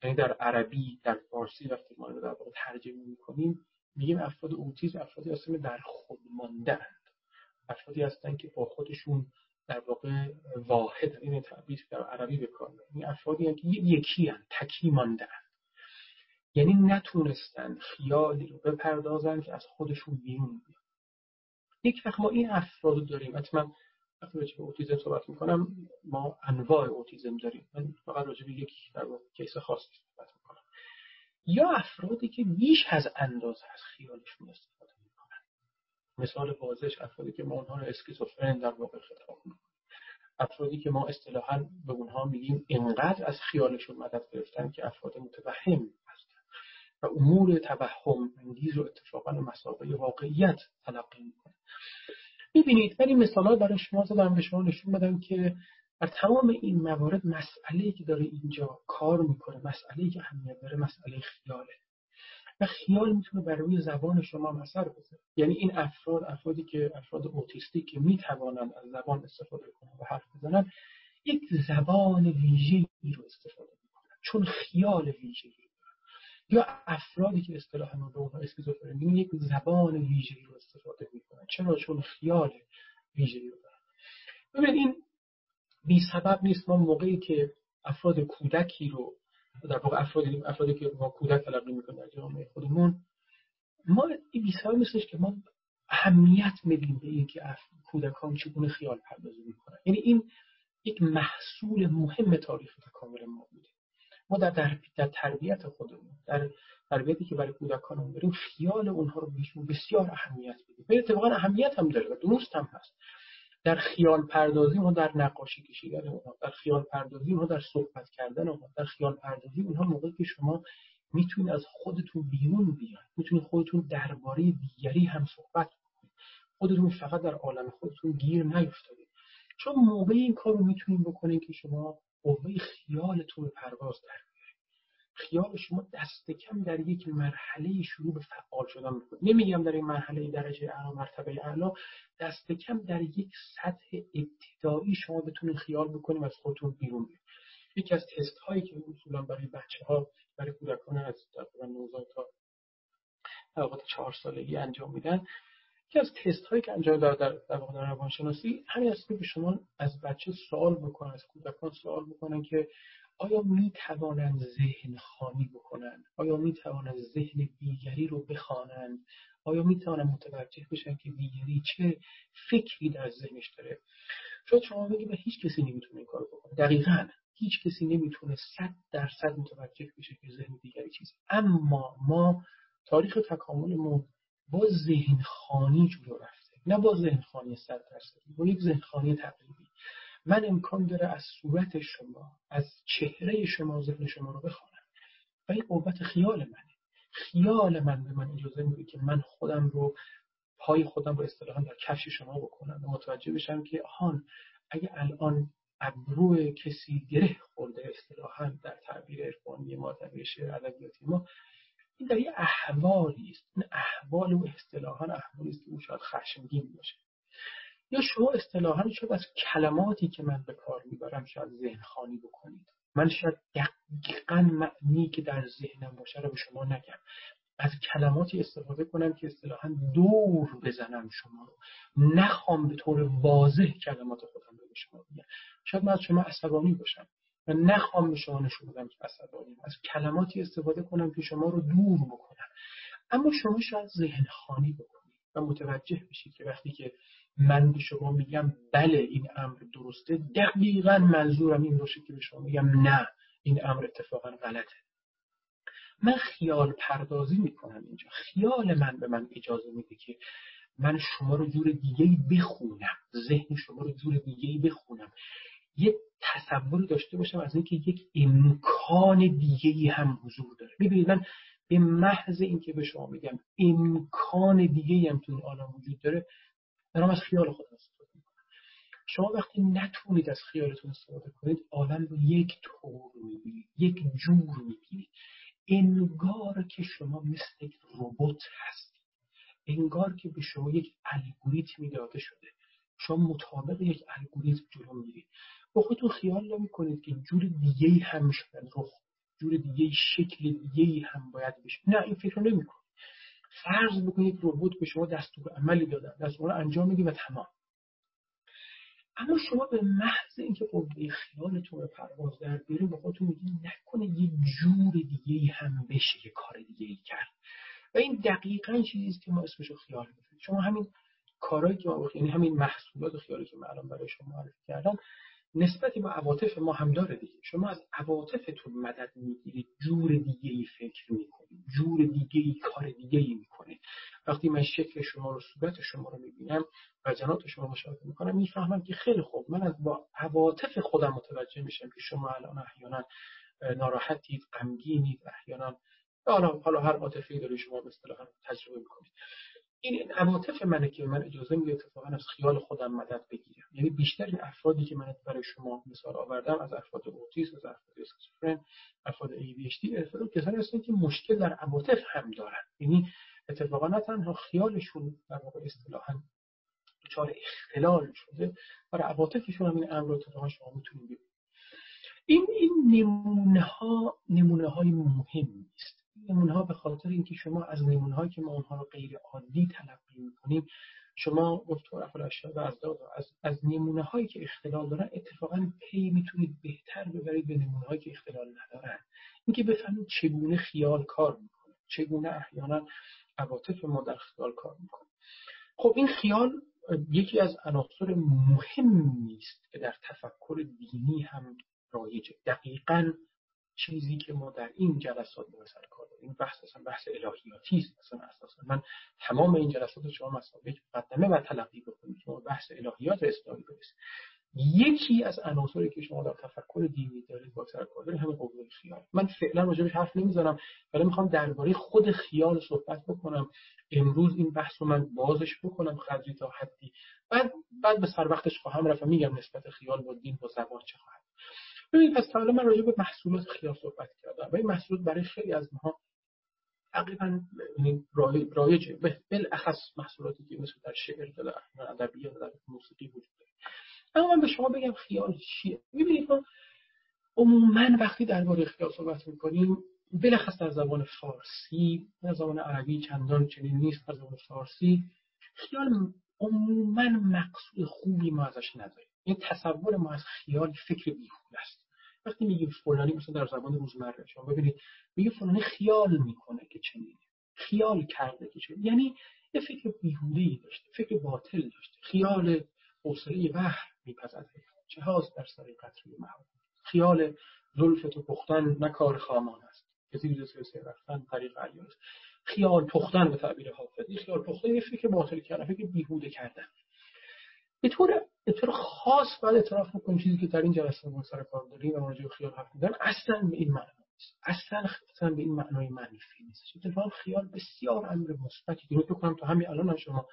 یعنی در عربی در فارسی وقتی ما رو در واقع ترجمه می‌کنیم میگیم افراد اوتیزم افرادی هستن در خود مانده افرادی هستن که با خودشون در واقع واحد این تعبیر در عربی بکار این افرادی که یکی هن. تکی مانده یعنی نتونستن خیالی رو بپردازن که از خودشون بیرون بیان. یک وقت ما این افراد رو داریم. حتما وقتی راجع به اوتیزم صحبت می‌کنم ما انواع اوتیزم داریم. من فقط راجع به یک در کیس خاصی صحبت می‌کنم. یا افرادی که بیش از اندازه از خیالشون استفاده مثال بازش افرادی که ما اونها رو اسکیزوفرن در واقع خطاب افرادی که ما اصطلاحا به اونها میگیم انقدر از خیالشون مدد گرفتن که افراد متوهم هستن و امور توهم انگیز و اتفاقا مسابقه واقعیت تلقی می‌کنن. می‌بینید ولی مثال ها برای شما زدم به شما نشون بدم که در تمام این موارد مسئله که داره اینجا کار می‌کنه مسئله که اهمیت داره مسئله خیاله. و خیال می‌تونه بر روی زبان شما هم اثر بذاره. یعنی این افراد افرادی که افراد اوتیستیک که می‌توانند از زبان استفاده کنند و حرف بزنن یک زبان ویژه‌ای رو استفاده می‌کنن چون خیال ویژه‌ای یا افرادی که اصطلاحا رو اونها اسکیزوفرنی یک زبان ویژه‌ای رو استفاده می‌کنن چرا؟ چون خیال ویژه‌ای رو دارن. ببینید این بی سبب نیست. ما موقعی که افراد کودکی رو در واقع افرادی افرادی که ما کودک تلقی می‌کنیم در جامعه خودمون ما این بی سبب نیستش که ما اهمیت میدیم به اینکه کودکان چگونه خیال پردازی می‌کنن. یعنی این یک محصول مهم تاریخ تکامل ما بوده. ما در, در, در تربیت خودمون در تربیتی که برای کودکانمون داریم خیال اونها رو بسیار اهمیت بدیم و اتفاقا اهمیت هم داره و درست هم هست. در خیال پردازی ما در نقاشی کشیدن اونها در خیال پردازی اونها در صحبت کردن اونها در خیال پردازی اونها موقعی که شما می‌تونید از خودتون بیرون بیاید می‌تونید خودتون درباره دیگری هم صحبت کنید خودتون فقط در عالم خودتون گیر نیفتادید. چون موقع این کار رو می‌تونید بکنید که شما قوه خیالتون رو پرواز در خیال شما دست کم در یک مرحله شروع به فعال شدن می‌کنه. نمیگم در این مرحله درجه اعلا مرتبه اعلا دست کم در یک سطح ابتدایی شما بتونید خیال بکنید از خودتون بیرون بیاید یکی از تست هایی که اصولا برای بچه ها برای کودکان از تقریبا 19 تا در چهار سالگی انجام میدن یکی از تست هایی که انجام در در, در واقع روانشناسی همین است که شما از بچه سوال بکنن از کودکان سوال بکنن که آیا می توانند ذهن خانی بکنند؟ آیا می توانند ذهن دیگری رو بخوانند؟ آیا می توانند متوجه بشن که دیگری چه فکری در ذهنش داره؟ شاید شما بگید هیچ کسی نمی‌تونه این کارو بکنه. دقیقا هیچ کسی نمی‌تونه صد درصد متوجه بشه که ذهن دیگری چیزی اما ما تاریخ تکاملمون با ذهن خانی جلو رفته. نه با ذهن خانی صد درصدی با یک ذهن خانی تقریبی. من امکان داره از صورت شما از چهره شما ذهن شما رو بخوانم. و این قوت خیال منه. خیال من به من اجازه میده که من خودم رو پای خودم رو اصطلاحا در کفش شما بکنم و متوجه بشم که آهان اگه الان ابرو کسی گره خورده اصطلاحا در تعبیر عرفانی ما تعبیر شعر ادبیاتی ما این در یه احوالی است. این احوال و اصطلاحا احوالی است که او شاید خشمگین باشه. یا شما اصطلاحا شاید از کلماتی که من به کار می‌برم شاید ذهن خانی بکنید. من شاید دقیقا معنی که در ذهنم باشه رو به شما نگم. از کلماتی استفاده کنم که اصطلاحا دور بزنم شما رو. نخوام به طور واضح کلمات خودم رو به شما بگم. شاید من از شما عصبانی باشم. و نخوام به شما نشون بدم که عصبانی از کلماتی استفاده کنم که شما رو دور بکنم. اما شما شاید ذهن خانی بکنید و متوجه بشید که وقتی که من به شما میگم بله این امر درسته. دقیقا منظورم این باشه که به شما میگم نه این امر اتفاقا غلطه. من خیال پردازی می‌کنم اینجا. خیال من به من اجازه میده که من شما رو جور دیگه بخونم. ذهن شما رو جور دیگه بخونم. یه تصوری داشته باشم از اینکه یک امکان دیگه هم حضور داره. ببینید من به محض اینکه به شما میگم امکان دیگه هم تو این عالم وجود داره دارم از خیال خودم استفاده می‌کنم. شما وقتی نتونید از خیالتون استفاده کنید عالم رو یک طور می‌بینید یک جور می‌بینید انگار که شما مثل یک ربات هستید. انگار که به شما یک الگوریتمی داده شده. شما مطابق یک الگوریتم جلو میرید. با خودتون خیال نمی کنید که جور دیگه هم شدن رخ جور دیگه شکل دیگه هم باید بشه. نه این فکر نمی کنید فرض بکنید ربات به شما دستور عملی دادن دستور انجام میدی و تمام. اما شما به محض اینکه قوه خیالتون رو پرواز در بیاره با خودتون میگید نکنه یه جور دیگه هم بشه یه کار دیگه ای کرد. و این دقیقا چیزی که ما اسمش رو خیال می‌کنیم. شما همین کارهایی که ما یعنی همین محصولات خیالی که من الان برای شما معرفی کردم نسبتی با عواطف ما هم داره دیگه. شما از عواطفتون مدد می‌گیرید جور دیگه ای فکر می‌کنید جور دیگه ای کار دیگه ای می‌کنید. وقتی من شکل شما رو صورت شما رو می‌بینم و جنات شما مشاهده می‌کنم می‌فهمم که خیلی خوب. من از با عواطف خودم متوجه میشم که شما الان احیانا ناراحتید غمگینید احیانا. حالا حالا هر عاطفی داری شما به اصطلاح تجربه می‌کنید. این عواطف منه که من اجازه میده اتفاقا از خیال خودم مدد بگیرم. یعنی بیشتر این افرادی که من برای شما مثال آوردم از افراد اوتیس از افراد اسکیزوفرن افراد ADHD افراد کسانی هستن که مشکل در عواطف هم دارن. یعنی اتفاقا نه تنها خیالشون در واقع اصطلاحا دچار اختلال شده برای عواطفشون هم این امر اتفاقا شما می‌تونید این این نمونه ها نمونه های مهمی است نمونه ها به خاطر اینکه شما از نمونه هایی که ما اونها رو غیر عادی تلقی می‌کنیم شما دکتر افراشا و از از از نمونه هایی که اختلال دارن اتفاقا پی می‌تونید بهتر ببرید به نمونه هایی که اختلال ندارن. اینکه بفهمید چگونه خیال کار می‌کنه چگونه احیانا عواطف ما در خیال کار می‌کنه. خب این خیال یکی از عناصر مهمی است که در تفکر دینی هم رایجه. دقیقا چیزی که ما در این جلسات به سر کار داریم. بحث اصلا بحث الهیاتی است. اصلا اساسا من تمام این جلسات شما مسابقه مقدمه و تلقی بکنید. شما بحث الهیات اسلامی برسید یکی از عناصری که شما در تفکر دینی دارید با سر کار دارید همین قوه خیال. من فعلا راجبش حرف نمی‌زنم ولی می‌خوام درباره خود خیال صحبت بکنم. امروز این بحث رو من بازش بکنم خدری تا حدی. بعد بعد به سر وقتش خواهم رفت میگم نسبت خیال با دین با زبان چه خواهد ببینید پس حالا من راجع به محصولات خیال صحبت کردم. و این محصولات برای خیلی از ماها تقریبا یعنی رایجه. بالاخص محصولاتی که مثل در شعر در ادبیات در موسیقی وجود داره. اما من به شما بگم خیال چیه؟ می‌بینید ما عموما وقتی درباره خیال صحبت می‌کنیم بلخص در زبان فارسی در زبان عربی چندان چنین نیست در زبان فارسی خیال عموما مقصود خوبی ما ازش نداریم. این تصور ما از خیال فکر بیهوده است. وقتی میگیم فلانی مثلا در زبان روزمره شما ببینید میگه فلانی خیال می‌کنه که چنینه. خیال کرده که چنینه. یعنی یه فکر بیهوده داشته فکر باطل داشته. خیال حوصله بحر میپزد. چه هاست در سر قطره محال خیال زلف پختن نه کار خامان است. کسی روز سه رفتن طریق علیان خیال پختن به تعبیر حافظی خیال پختن یه فکر باطل کردن فکر بیهوده کردن. به طور به طور خاص باید اعتراف بکنیم چیزی که در این جلسه ما سر کار داریم و راجع خیال حرف می‌زنیم. اصلا به این معنی نیست. اصلا اصلا به این معنای منفی نیست. اتفاقا خیال بسیار امر مثبتی درست بکنم. تا همین الان هم شما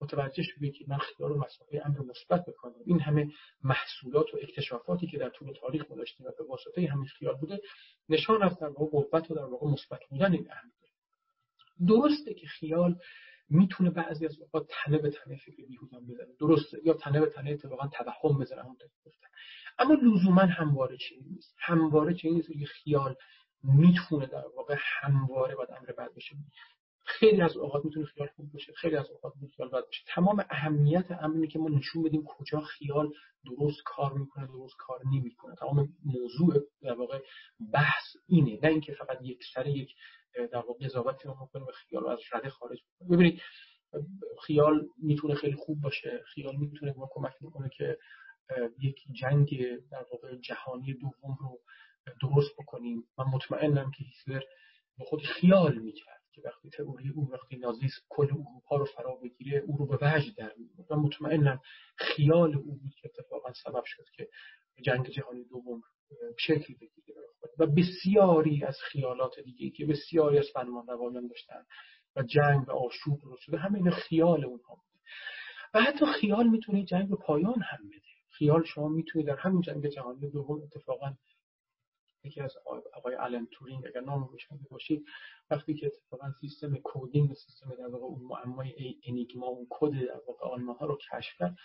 متوجه شدید که من خیال رو مسابقه امر مثبت بکنم این همه محصولات و اکتشافاتی که در طول تاریخ ما داشتیم و به واسطه همین خیال بوده نشان از در واقع قوت و در واقع مثبت بودن این امر درسته که خیال می‌تونه بعضی از اوقات تنه به تنه فکر بیهودان بزنه درسته. یا تنه به تنه اتفاقا توهم بزنه همون گفتن. اما لزوما همواره چنین نیست. همواره چنین نیست که خیال می‌تونه در واقع همواره باید امر بد بشه. خیلی از اوقات می‌تونه خیال خوب باشه خیلی از اوقات می‌تونه خیال بد باشه. تمام اهمیت امر که ما نشون بدیم کجا خیال درست کار می‌کنه درست کار نمی‌کنه. تمام موضوع در واقع بحث اینه. نه اینکه فقط یک سر یک در واقع قضاوتی رو می‌کنه و خیال رو از رده خارج می‌کنه ببینید خیال می‌تونه خیلی خوب باشه. خیال می‌تونه ما کمک می‌کنه که یک جنگ در واقع جهانی دوم رو درست بکنیم. من مطمئنم که هیتلر به خود خیال می‌کرد. که وقتی تئوری او وقتی نازیسم کل اروپا رو فرا بگیره او رو به وجد در و مطمئنم خیال او بود که اتفاقا سبب شد که جنگ جهانی دوم شکل بگیره و بسیاری از خیالات دیگه که بسیاری از روایان داشتن و جنگ و آشوب رو شده همین خیال اونها بوده و حتی خیال می‌تونه جنگ به پایان هم بده. خیال شما می‌تونه در همین جنگ جهانی دوم اتفاقا یکی از آقای آلن تورینگ اگر نام روشن باشید وقتی که اتفاقا سیستم coding سیستم در واقع اون معمای انیگما اون کد در واقع آلمان ها رو کشف کرد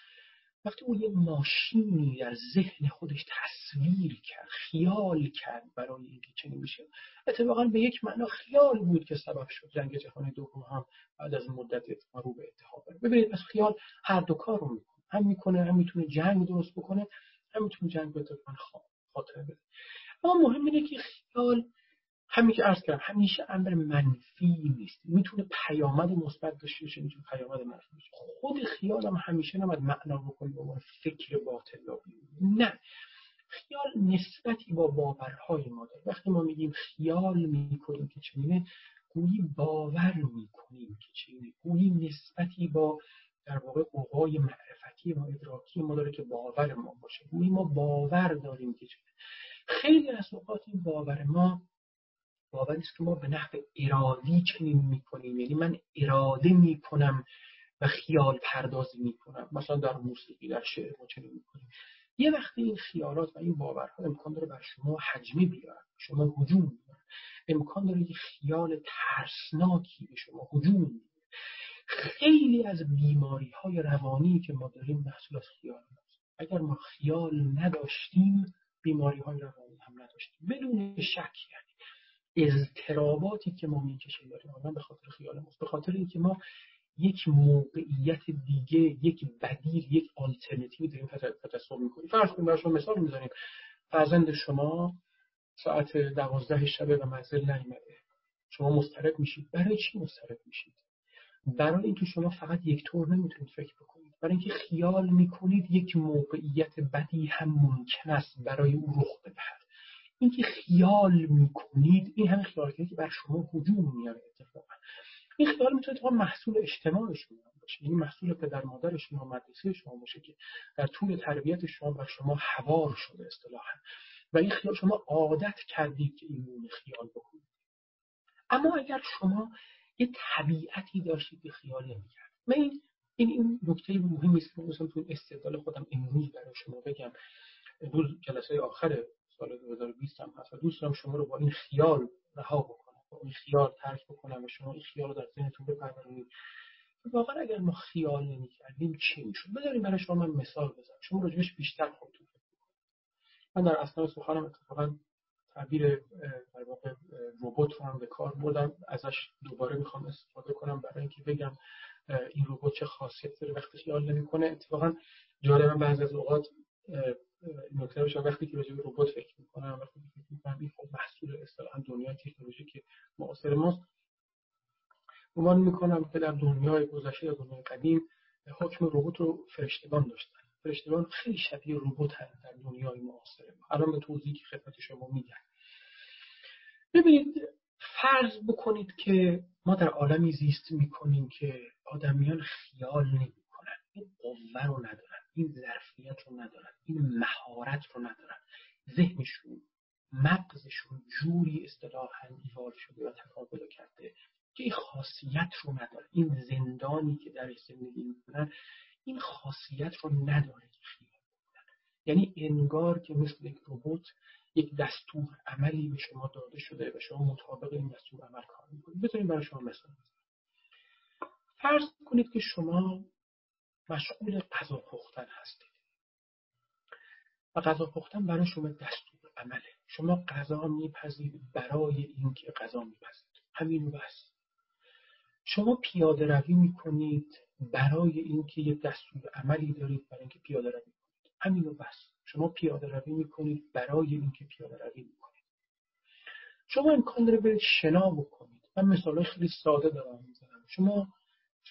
وقتی اون یه ماشینی در ذهن خودش تصویر کرد خیال کرد برای اینکه چنین میشه اتفاقا به یک معنا خیال بود که سبب شد جنگ جهانی دوم هم بعد از مدت رو به اتحاد ببینید از خیال هر دو کار رو می‌کنه هم می‌کنه هم می‌تونه جنگ درست بکنه هم می‌تونه جنگ به اتفاقا خاطره بده. اما مهم اینه که خیال همین که عرض کردم همیشه امر منفی نیست. می‌تونه پیامد مثبت داشته باشه می‌تونه پیامد منفی باشه. خود خیال هم همیشه نباید معنا بکنه به فکر باطل نه. خیال نسبتی با باورهای ما داره. وقتی ما میگیم خیال می‌کنیم که چنینه گویی باور می‌کنیم که چنینه. گویی نسبتی با در واقع قوای معرفتی ما ادراکی ما داره که باور ما باشه. گویی ما باور داریم که چنینه. خیلی از اوقات این باور ما باوری است که ما به نحو ارادی چنین می‌کنیم. یعنی من اراده می‌کنم و خیال پردازی می‌کنم. مثلا در موسیقی در شعر ما چنین می‌کنیم. یه وقتی این خیالات و این باورها امکان داره بر شما حجمی بیارن شما هجوم بیارن. امکان داره یه خیال ترسناکی به شما هجوم خیلی از بیماری های روانی که ما داریم محصول از خیال هست اگر ما خیال نداشتیم بیماری های روانی هم نداشتیم. بدون شک یعنی اضطراباتی که ما می‌کشیم داریم به خاطر خیال ماست به خاطر اینکه ما یک موقعیت دیگه یک بدیل یک آلترنتیو داریم تصور می‌کنیم. فرض کنیم برای شما مثال می‌زنیم. فرزند شما ساعت دوازده شبه و منزل نیمده شما مسترب میشید. برای چی مسترب میشید؟ برای اینکه شما فقط یک طور نمی‌تونید فکر بکنید. برای اینکه خیال می‌کنید یک موقعیت بدی هم ممکن است برای او رخ بدهد. اینکه خیال می‌کنید این همه خیالاتی که بر شما هجوم میاره اتفاقا. این خیال می‌تونه اتفاقا محصول اجتماع شما باشه. یعنی محصول پدر مادر شما مدرسه شما باشه که در طول تربیت شما بر شما حوار شده اصطلاحا. و این خیال شما عادت کردید که این خیال بکنید. اما اگر شما یه طبیعتی داشتید که خیال نمی‌کرد من این این این نکته مهمی است که تو استدلال خودم امروز برای شما بگم. امروز جلسه آخر سال 2020 هم هست و دوست دارم شما رو با این خیال رها بکنم با این خیال ترک بکنم و شما این خیال رو در ذهنتون بپرورید واقعا اگر ما خیال نمی‌کردیم چی می‌شد؟ بذاریم برای شما من مثال بزنم. شما راجبش بیشتر خودتون من در اصلا سخنم اتفاقا تعبیر در واقع ربات رو هم به کار بردم. ازش دوباره می‌خوام استفاده کنم برای اینکه بگم این ربات چه خاصیت داره وقتی خیال نمی‌کنه. اتفاقا جالب بعضی از اوقات نکته بشه وقتی که به ربات فکر می‌کنم وقتی فکر می‌کنم این خب محصول اصطلاحا دنیای تکنولوژی که معاصر ماست گمان می‌کنم که در دنیای گذشته یا دنیای قدیم حکم ربات رو فرشتگان داشتن. فرشتگان خیلی شبیه ربات هست در دنیای معاصر الان به توضیحی که خدمت شما میگم. ببینید فرض بکنید که ما در عالمی زیست می‌کنیم که آدمیان خیال نمی‌کنن. این قوه رو ندارن این ظرفیت رو ندارن این مهارت رو ندارن. ذهنشون مغزشون جوری اصطلاحا ایوال شده و تکامل کرده که این خاصیت رو نداره این زندانی که در زندگی می‌کنن این خاصیت رو نداره خیال یعنی انگار که مثل یک ربات یک دستور عملی به شما داده شده و شما مطابق این دستور عمل کار می‌کنید. بذاریم برای شما مثال فرض کنید که شما مشغول غذا پختن هستید. و غذا پختن برای شما دستور عمله. شما غذا میپذید برای اینکه غذا میپذید همین بس شما پیاده روی می‌کنید برای اینکه یه دستور عملی دارید برای اینکه پیاده روی کنید. همین بس. شما پیاده روی می‌کنید برای اینکه پیاده روی می‌کنید. شما امکان داره برید شنا بکنید. من مثال خیلی ساده دارم می‌زنم. شما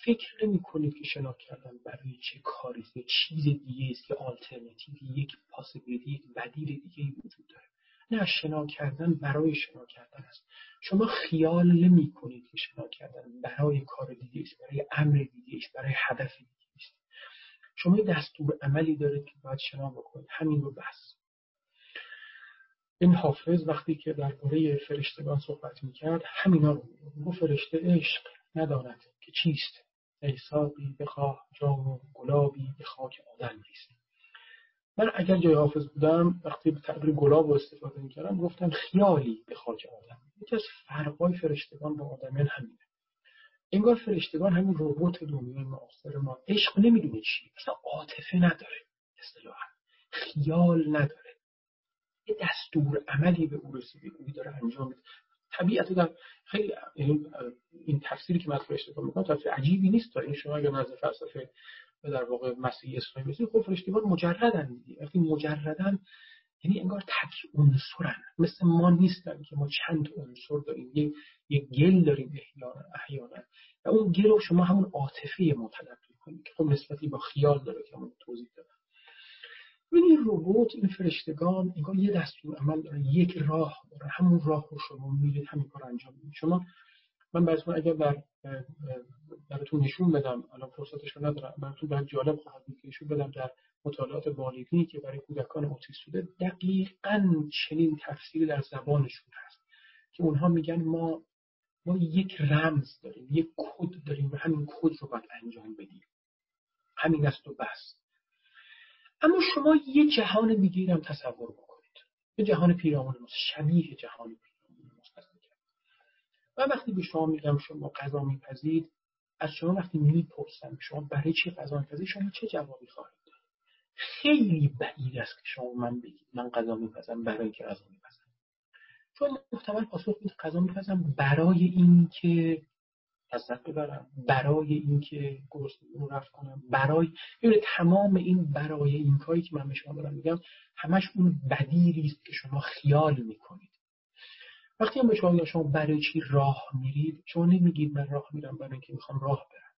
فکر نمی کنید که شنا کردن برای چه کاری یه چیز دیگه است که آلترنتیو یک پاسیبیلیتی یک بدیل دیگه وجود داره. نه شنا کردن برای شنا کردن است. شما خیال نمی کنید که شنا کردن برای کار دیگه است برای امر دیگه است برای هدف دیگه است. شما دستور عملی دارید که باید شنا بکنید. همین رو بس. این حافظ وقتی که درباره فرشتگان صحبت می‌کرد همینا رو می‌گفت فرشته عشق ندارد که چیست؟ ای ساقی بخواه جام و گلابی به خاک آدم ریزی من اگر جای حافظ بودم وقتی به تعبیر گلاب رو استفاده می‌کردم گفتم خیالی به خاک آدم. یکی از فرقای فرشتگان با آدمیان همینه. انگار فرشتگان همین ربات دنیای معاصر ما. عشق نمی‌دونه چی. مثلا عاطفه نداره اصطلاحا. خیال نداره. یه دستور عملی به او رسیدگی داره انجام میده. طبیعت در خیلی این تفسیری که من فرشتگان می‌کنم تفسیر عجیبی نیست تا این شما اگر نظر فلسفه در واقع مسیحی اسلامی بسید خب فرشتگان مجردن دیگه. وقتی مجردن یعنی انگار تک عنصرن. مثل ما نیستن که ما چند عنصر داریم. یه, یه گل داریم احیانا و اون گل رو شما همون عاطفه ما تلقی کنید که خب نسبتی با خیال داره که همون توضیح دادم. این ربات این فرشتگان انگار یه دستور عمل داره یک راه داره همون راه رو شما میرید همین کار انجام می‌دید. شما من براتون اگر در براتون نشون بدم الان فرصتش رو ندارم براتون در جالب خواهد بود که نشون بدم در مطالعات بالغی که برای کودکان اوتیست شده دقیقا چنین تفسیری در زبانشون هست که اونها میگن ما ما یک رمز داریم یک کد داریم و همین کد رو باید انجام بدیم. همین است و بس. اما شما یه جهان دیگه هم تصور بکنید. یه جهان پیرامون ماست شبیه جهان پیرامون و وقتی به شما میگم شما غذا میپذید از شما وقتی می‌پرسم شما برای چی غذا میپذید شما چه جوابی خواهید داد؟ خیلی بعید است که شما من بگید من غذا میپزم برای اینکه غذا میپزم. چون محتمل پاسخ میده غذا میپزم برای اینکه لذت ببرم برای اینکه گرسنگی رو رفت کنم برای ببینید تمام این برای این کاری که من به شما دارم میگم همش اون بدیری است که شما خیال می‌کنید. وقتی هم به شما شما برای چی راه میرید شما نمیگید من راه میرم برای اینکه می‌خوام راه برم.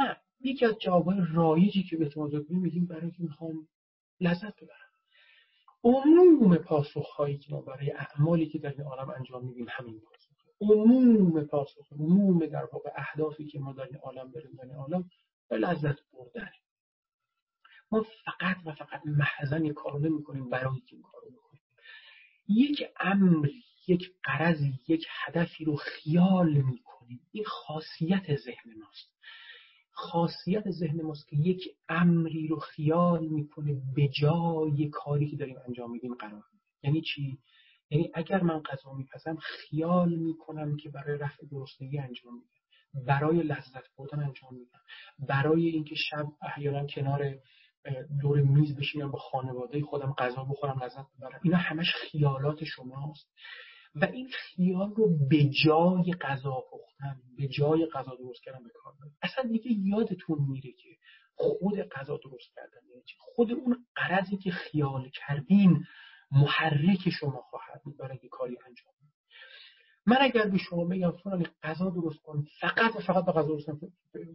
نه یکی از جوابهای رایجی که به شما میگیم برای اینکه می‌خوام لذت ببرم. عموم پاسخهایی که ما برای اعمالی که در این عالم انجام میدیم همین عموم پاسخ عموم در واقع اهدافی که ما در این عالم داریم در این عالم لذت بردن. ما فقط و فقط محضن یک کارو نمی کنیم برای که کارو بکنیم. یک امر یک قرضی یک هدفی رو خیال می کنیم این خاصیت ذهن ماست. خاصیت ذهن ماست که یک امری رو خیال می‌کنه به جای کاری که داریم انجام میدیم قرار یعنی چی؟ یعنی اگر من غذا میپزم خیال می‌کنم که برای رفع گرسنگی انجام میدم. برای لذت بردن انجام میدم. برای اینکه شب احیانا کنار دور میز بشینم با خانواده خودم غذا بخورم لذت ببرم. اینا همش خیالات شماست. و این خیال رو به جای غذا پختن به جای غذا درست کردن به کار اصلا دیگه یادتون میره که خود غذا درست کردن یعنی خود اون قرضی که خیال کردین محرک شما خواهد بود برای کاری انجام من اگر به شما بگم فلان غذا درست کن فقط و فقط به غذا درست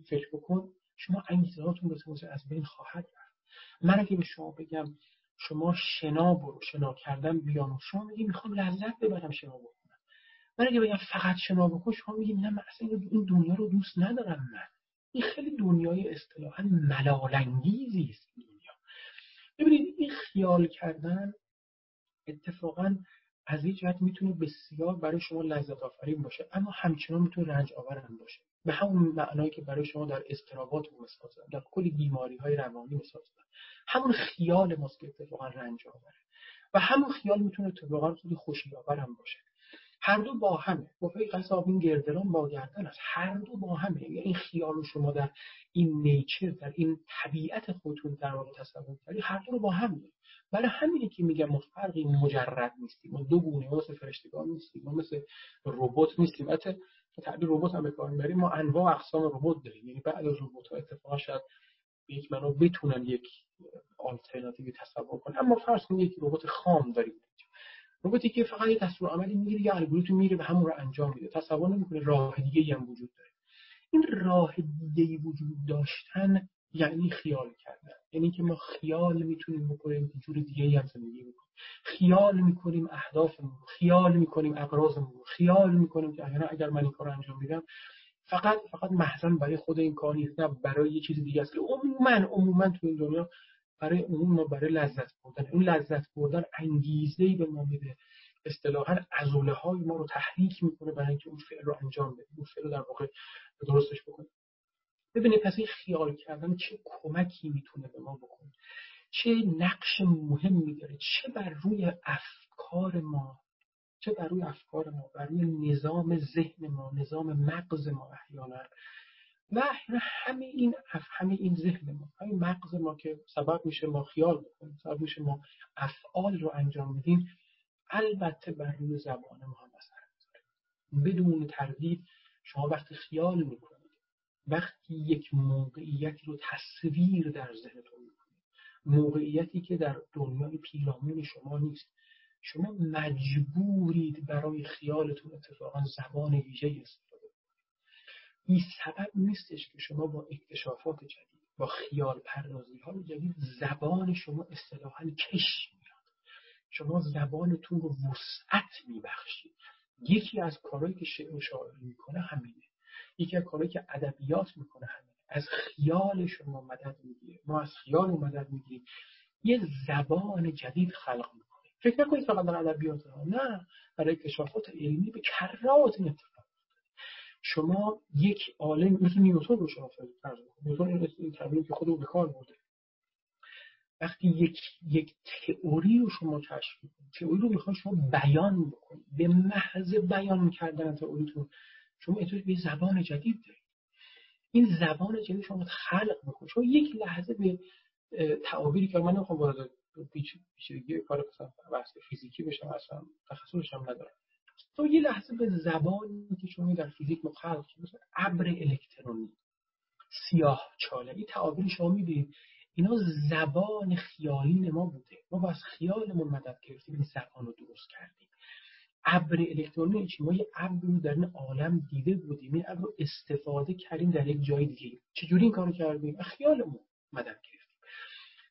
فکر بکن شما انگیزه هاتون به از بین خواهد رفت. من اگر به شما بگم شما شنا برو شنا کردن بیان شما میگی می‌خوام لذت ببرم شنا بکنم. من اگه بگم فقط شنا بکن شما میگی نه من اصلا این دنیا رو دوست ندارم من. این خیلی دنیای اصطلاحا ملالانگیزی است دنیا. ببینید این خیال کردن اتفاقا از این جهت می‌تونه بسیار برای شما لذت آفرین باشه اما همچنان می‌تونه رنج آور باشه. به همون معنایی که برای شما در استرابات مثال زدم در کلی بیماری های روانی مثال همون خیال ماست که اتفاقا رنج آوره. و همون خیال می‌تونه اتفاقا خیلی خوشی آورم باشه. هر دو با همه. گفته قصاب این گردران با گردن است. هر دو با همه. یعنی این خیال رو شما در این نیچر در این طبیعت خودتون در واقع تصور کردی هر دو رو با هم برای همینه که میگم ما فرقی مجرد نیستیم. ما دو گونه ما مثل فرشتگان نیستیم ما مثل ربات نیستیم. البته تعبیر ربات هم به کار می‌بریم. ما انواع اقسام ربات داریم. یعنی بعد از ربات ها اتفاقا شاید به یک معنا بتونن یک آلترناتیوی تصور کنن اما فرض کنید یک ربات خام داریم. رباتی که فقط یه دستور عملی می‌گیره یه الگوریتم میره و همون رو انجام میده. تصور نمی‌کنه راه دیگه هم وجود داره. این راه دیگه وجود داشتن یعنی خیال کردن. یعنی که ما خیال می‌تونیم بکنیم جور دیگه هم زندگی بکنیم خیال می‌کنیم اهدافمون خیال می‌کنیم اقراضمون خیال می‌کنیم که اگر من این کار انجام میدم فقط فقط محزن برای خود این کار نیست نه برای یه چیز دیگه است که عموما عموما تو این دنیا برای عموم ما برای لذت بردن. اون لذت بردن انگیزه ای به ما میده. اصطلاحا عضله های ما رو تحریک می‌کنه برای اینکه اون فعل رو انجام بدیم اون فعل رو در واقع درستش بکنیم ببینید پس این خیال کردن چه کمکی می‌تونه به ما بکنه؟ چه نقش مهمی داره چه بر روی افکار ما؟ چه بر روی افکار ما؟ بر روی نظام ذهن ما نظام مغز ما احیانا؟ و همه این همه این ذهن ما همین مغز ما که سبب میشه ما خیال بکنیم سبب میشه ما افعال رو انجام بدیم البته بر روی زبان ما هم اثر بدون تردید شما وقتی خیال می‌کنید وقتی یک موقعیتی رو تصویر در ذهنتون می‌کنید. موقعیتی که در دنیای پیرامون شما نیست. شما مجبورید برای خیالتون اتفاقا زبان ویژه استفاده کنید. این سبب نیستش که شما با اکتشافات جدید با خیال پردازی های جدید زبان شما اصطلاحا کش میاد. شما زبانتون رو وسعت میبخشید. یکی از کارهایی که شعر و شاعری می‌کنه همینه. یکی کارهایی که ادبیات می‌کنه همینه از خیال شما مدد می‌گیره. ما از خیال مدد می‌گیریم. یه زبان جدید خلق می‌کنیم فکر نکنید فقط در ادبیات نه. برای اکتشافات علمی به کرات این اتفاق شما یک عالم مثل نیوتن رو شما فرض نیوتن این تعبیری که خود به کار برده. وقتی یک یک تئوری رو شما کشف کنید تئوری رو می‌خواد شما بیان بکنید. به محض بیان کردن تئوریتون شما اینطور به زبان جدید دارید. این زبان جدید شما خلق بکنید شما یک لحظه به تعابیری که من نمی‌خوام وارد پیچیدگی کار مثلا بحث فیزیکی بشم اصلا تخصصش هم ندارم. تو یه لحظه به زبانی که شما در فیزیک مخلق مثلا ابر الکترونی سیاه چاله این تعابیر شما می‌بینید. اینا زبان خیالی ما بوده. ما با از خیالمون مدد گرفتیم این زبان رو درست کردیم. ابر الکترونی چی ما یه ابر رو در این عالم دیده بودیم. این ابر رو استفاده کردیم در یک جای دیگه. چجوری این کارو کردیم؟ خیالمون مدد گرفتیم.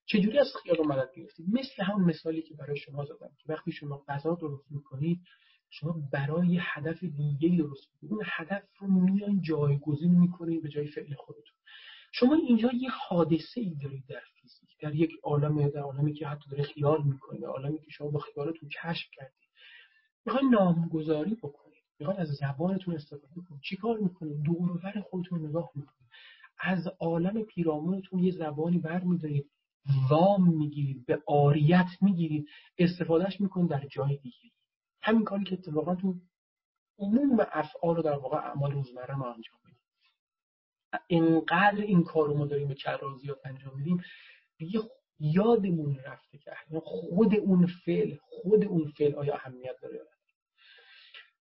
چجوری از خیال مدد گرفتیم؟ مثل همون مثالی که برای شما زدم که وقتی شما غذا درست می‌کنید شما برای هدف دیگه درست می‌کنید. اون هدف رو میان جایگزین می‌کنید به جای فعل خودتون. شما اینجا یه حادثه ای دارید در فیزیک. در یک عالم در عالمی که حتی داره خیال می‌کنید عالمی که شما با خیالتون کشف کردید. می‌خواین نامگذاری بکنید می‌خواین از زبانتون استفاده کنید چیکار می‌کنید دور خودتون نگاه می‌کنید از عالم پیرامونتون یه زبانی برمیدارید وام می‌گیرید به آریت می‌گیرید استفادهش می‌کنید در جای دیگه. همین کاری که اتفاقا تو عموم افعال رو در واقع اعمال روزمره ما انجام میدیم اینقدر این کار رو ما داریم به کرازیات انجام میدیم دیگه یادمون رفته که خود اون فعل خود اون فعل آیا اهمیت داره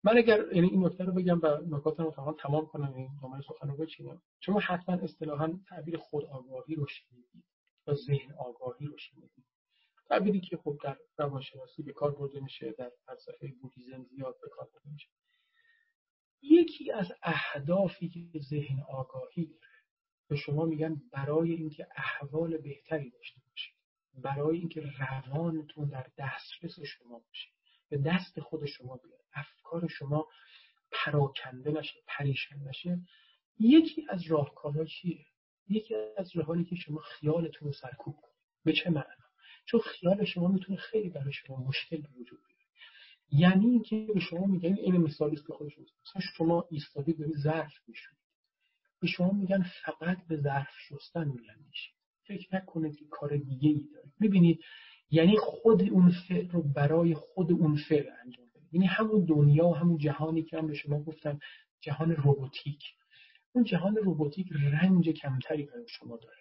من اگر یعنی این نکته رو بگم و نکاتم رو تمام کنم این دامن سخن رو بچینم. شما حتما اصطلاحا تعبیر خود آگاهی رو شنیدید و ذهن آگاهی رو شنیدید. تعبیری که خب در روانشناسی به کار برده میشه در فلسفه بودیزم زیاد به کار برده میشه. یکی از اهدافی که ذهن آگاهی داره به شما میگن برای اینکه احوال بهتری داشته باشید برای اینکه روانتون در دسترس شما باشه به دست خود شما بیاد. افکار شما پراکنده نشه پریشان نشه یکی از راهکارها چیه؟ یکی از راهانی که شما خیالتون رو سرکوب کنید. به چه معنا چون خیال شما می‌تونه خیلی برای شما مشکل به وجود بیاره. یعنی اینکه به شما میگن این مثالی است که خودشون مثلا شما ایستادید دارید ظرف میشونید. به شما میگن فقط به ظرف شستن میگن میشه فکر نکنید که کار دیگه ای دارید. می‌بینید؟ یعنی خود اون فعل رو برای خود اون فعل انجام یعنی همون دنیا و همون جهانی که هم به شما گفتم جهان روباتیک اون جهان روباتیک رنج کمتری برای شما داره.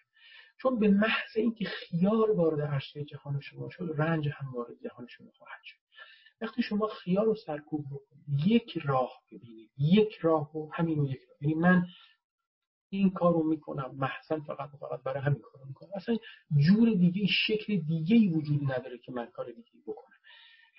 چون به محض اینکه خیال وارد عرصه جهان شما شد رنج هم وارد جهان شما خواهد شد. وقتی شما خیال رو سرکوب بکنید یک راه ببینید. یک راه و همین یک راه. یعنی من این کار رو می‌کنم محسن فقط و فقط برای همین کار می‌کنم. اصلا جور دیگه شکل دیگه وجود نداره که من کار دیگه بکنم.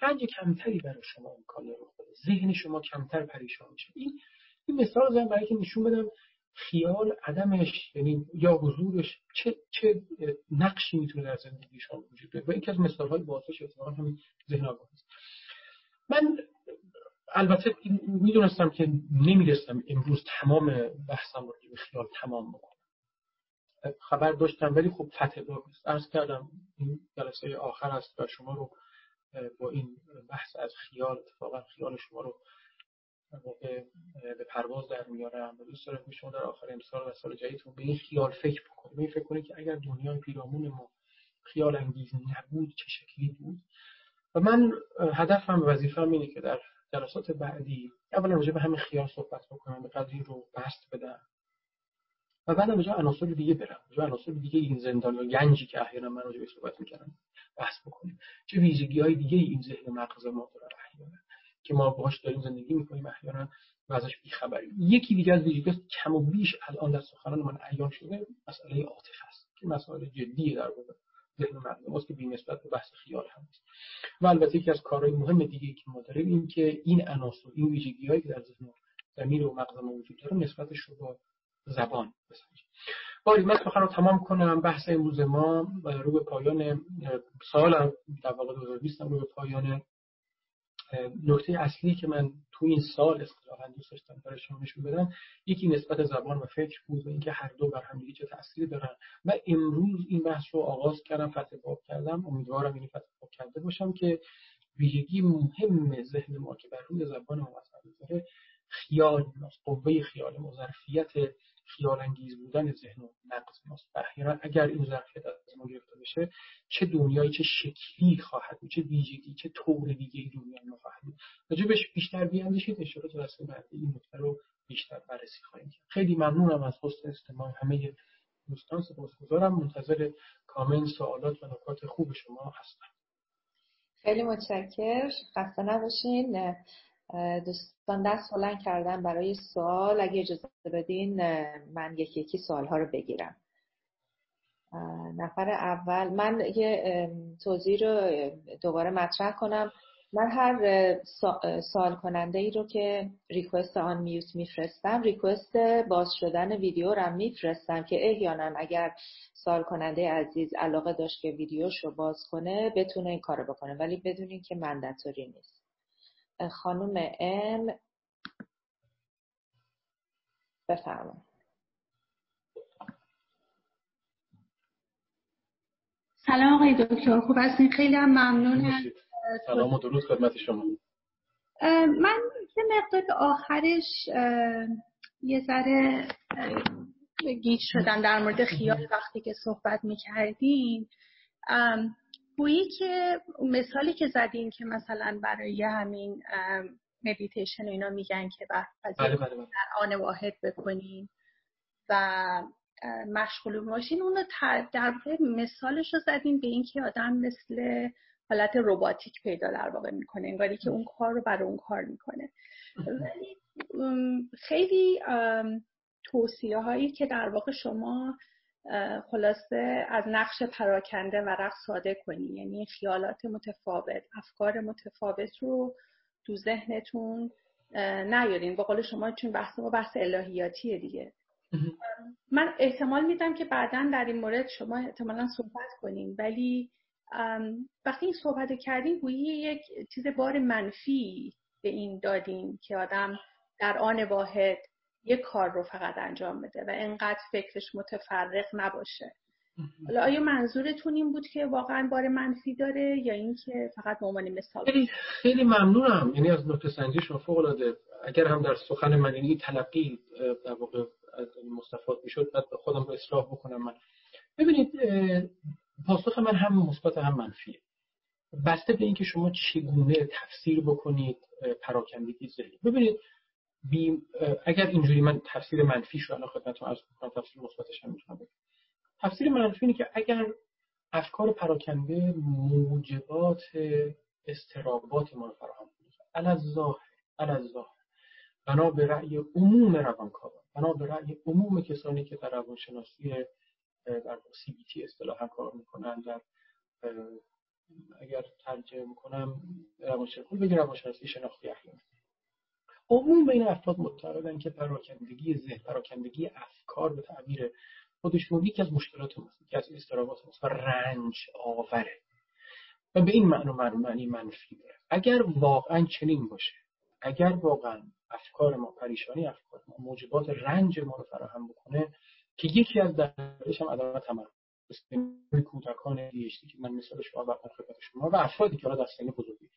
رنج کمتری برای شما امکان رو خود ذهن شما کمتر پریشان میشه. این این مثال زدم برای که نشون بدم خیال عدمش یعنی یا حضورش چه چه نقشی می‌تونه در زندگی شما وجود داره. و یکی از مثال های بازش اتفاقا همین ذهن آگاه من البته می‌دونستم که نمی‌رسم امروز تمام بحثم رو به خیال تمام بکنم. خبر داشتم ولی خب فتح دار نیست. ارز کردم این جلسه آخر است و شما رو با این بحث از خیال اتفاقا خیال شما رو به پرواز در میارم دوست دارم شما در آخر امسال و سال جدیدتون به این خیال فکر بکنید این فکر کنید که اگر دنیای پیرامون ما خیال انگیز نبود چه شکلی بود؟ و من هدفم و وظیفه‌ام اینه که در جلسات بعدی اولا راجع به همین خیال صحبت بکنم به قدری رو بست بدم. و بعدم به عناصر دیگه برم. به عناصر دیگه این زندان یا گنجی که احیانا من راجع به صحبت می‌کردم؟ بحث بکنیم. چه ویژگی های دیگه این ذهن مغز ما داره احیانا؟ که ما باهاش داریم زندگی می‌کنیم احیانا و ازش بیخبریم. یکی دیگه از ویژگی کم و بیش الان در سخنان من عیان شده مسئله عاطفه است. که مسائل جدیه در واقع ذهن مردم است که بی‌نسبت به بحث خیال هم است و البته یکی از کارهای مهم دیگه که ما داریم این که این عناصر این ویژگی هایی که در ذهن زمیر و مغز ما وجود داره نسبتش رو با زبان باری من سخن رو تمام کنم بحث امروز ما رو به پایان سال در واقع 2020 رو به پایان نکته اصلی که من تو این سال اصطلاحا دوست داشتم برای شما نشون بدم یکی نسبت زبان و فکر بود و اینکه هر دو بر هم چه تأثیری دارن. و امروز این بحث رو آغاز کردم فتح باب کردم. امیدوارم این فتح باب کرده باشم که ویژگی مهم ذهن ما که بر روی زبان ما اثر خیال ماست قوه خیال ما ظرفیت خیال انگیز بودن ذهن و نقص ماست. اخیرا اگر این ظرفیت از ما گرفته بشه چه دنیایی چه شکلی خواهد بود چه ویژگی چه طور دیگه دنیا ما خواهد بود. راجبش بیشتر بیاندیشید اشاره جلسه بعدی این نکته رو بیشتر بررسی خواهیم کرد. خیلی ممنونم از حسن استماع همه دوستان. سپاسگزارم. منتظر کامنت سوالات و نکات خوب شما هستم. خیلی متشکر. خسته نباشین. دوستان دست بلند کردن برای سوال. اگه اجازه بدین من یکی یکی سوال ها رو بگیرم. نفر اول من یه توضیح رو دوباره مطرح کنم. من هر سوال کننده ای رو که ریکوست آن میوت میفرستم ریکوست باز شدن ویدیو رو میفرستم که احیانا اگر سوال کننده عزیز علاقه داشت که ویدیوش رو باز کنه بتونه این کارو بکنه. ولی بدونین که مندتوری نیست. خانم ام. بفرمایید. سلام آقای دکتر. خوب هستین؟ خیلی هم ممنون سلام و درود خدمت شما. من یه مقدار آخرش یه ذره گیج شدم در مورد خیال. وقتی که صحبت می‌کردیم گویی که مثالی که زدین که مثلا برای همین مدیتیشن و اینا میگن که بله بله بله. در آن واحد بکنین و مشغول باشین اونو در واقع مثالش رو زدین به اینکه آدم مثل حالت روباتیک پیدا در واقع می‌کنه انگاری که اون کار رو برای اون کار می‌کنه ولی خیلی توصیه هایی که در واقع شما خلاصه از نقش پراکنده و رقص ساده کنی. یعنی خیالات متفاوت افکار متفاوت رو تو ذهنتون نیارین. با قول شما چون بحث ما بحث الهیاتیه دیگه. من احتمال میدم که بعدا در این مورد شما احتمالا صحبت کنیم. ولی وقتی این صحبت کردیم گویی یک چیز بار منفی به این دادیم که آدم در آن واحد یک کار رو فقط انجام بده و انقدر فکرش متفرق نباشه. حالا آیا منظورتون این بود که واقعا بار منفی داره یا اینکه فقط به عنوان مثال؟ خیلی خیلی ممنونم. یعنی از نکته سنجی شما فوق العاده اگر هم در سخن من یعنی تلقی در واقع مستفاد می‌شد بعد خودم رو اصلاح بکنم من. ببینید پاسخ من هم مثبت هم منفیه. بسته به اینکه شما چگونه تفسیر بکنید پراکندگی ذهنی. ببینید بی اگر اینجوری من تفسیر منفیش رو الان خدمتتون عرض کنم تفسیر مثبتش هم می‌تونم بگم. تفسیر منفی اینه که اگر افکار پراکنده موجبات استرابات ما رو فراهم کنه. الظاهر الظاهر. بنا به رأی عموم روانکاوان بنا به رأی عموم کسانی که در روانشناسی در سی بی تی اصطلاحا کار می‌کنن در اگر ترجمه می‌کنم روانشناسی بگیر روانشناسی شناختی اخلاقی. عموم این افراد معتقدن که پراکندگی ذهن پراکندگی افکار به تعبیر خودشون یکی از مشکلات ماست یکی از استرابات ماست و رنج آوره. و به این معنی معنی منفی داره. اگر واقعا چنین باشه اگر واقعا افکار ما پریشانی افکار ما موجبات رنج ما رو فراهم بکنه که یکی از دلایلش هم عدم تمرکز کودکان دیشتی که من مثالش رو خدمت شما و افرادی که حالا در سن بزرگی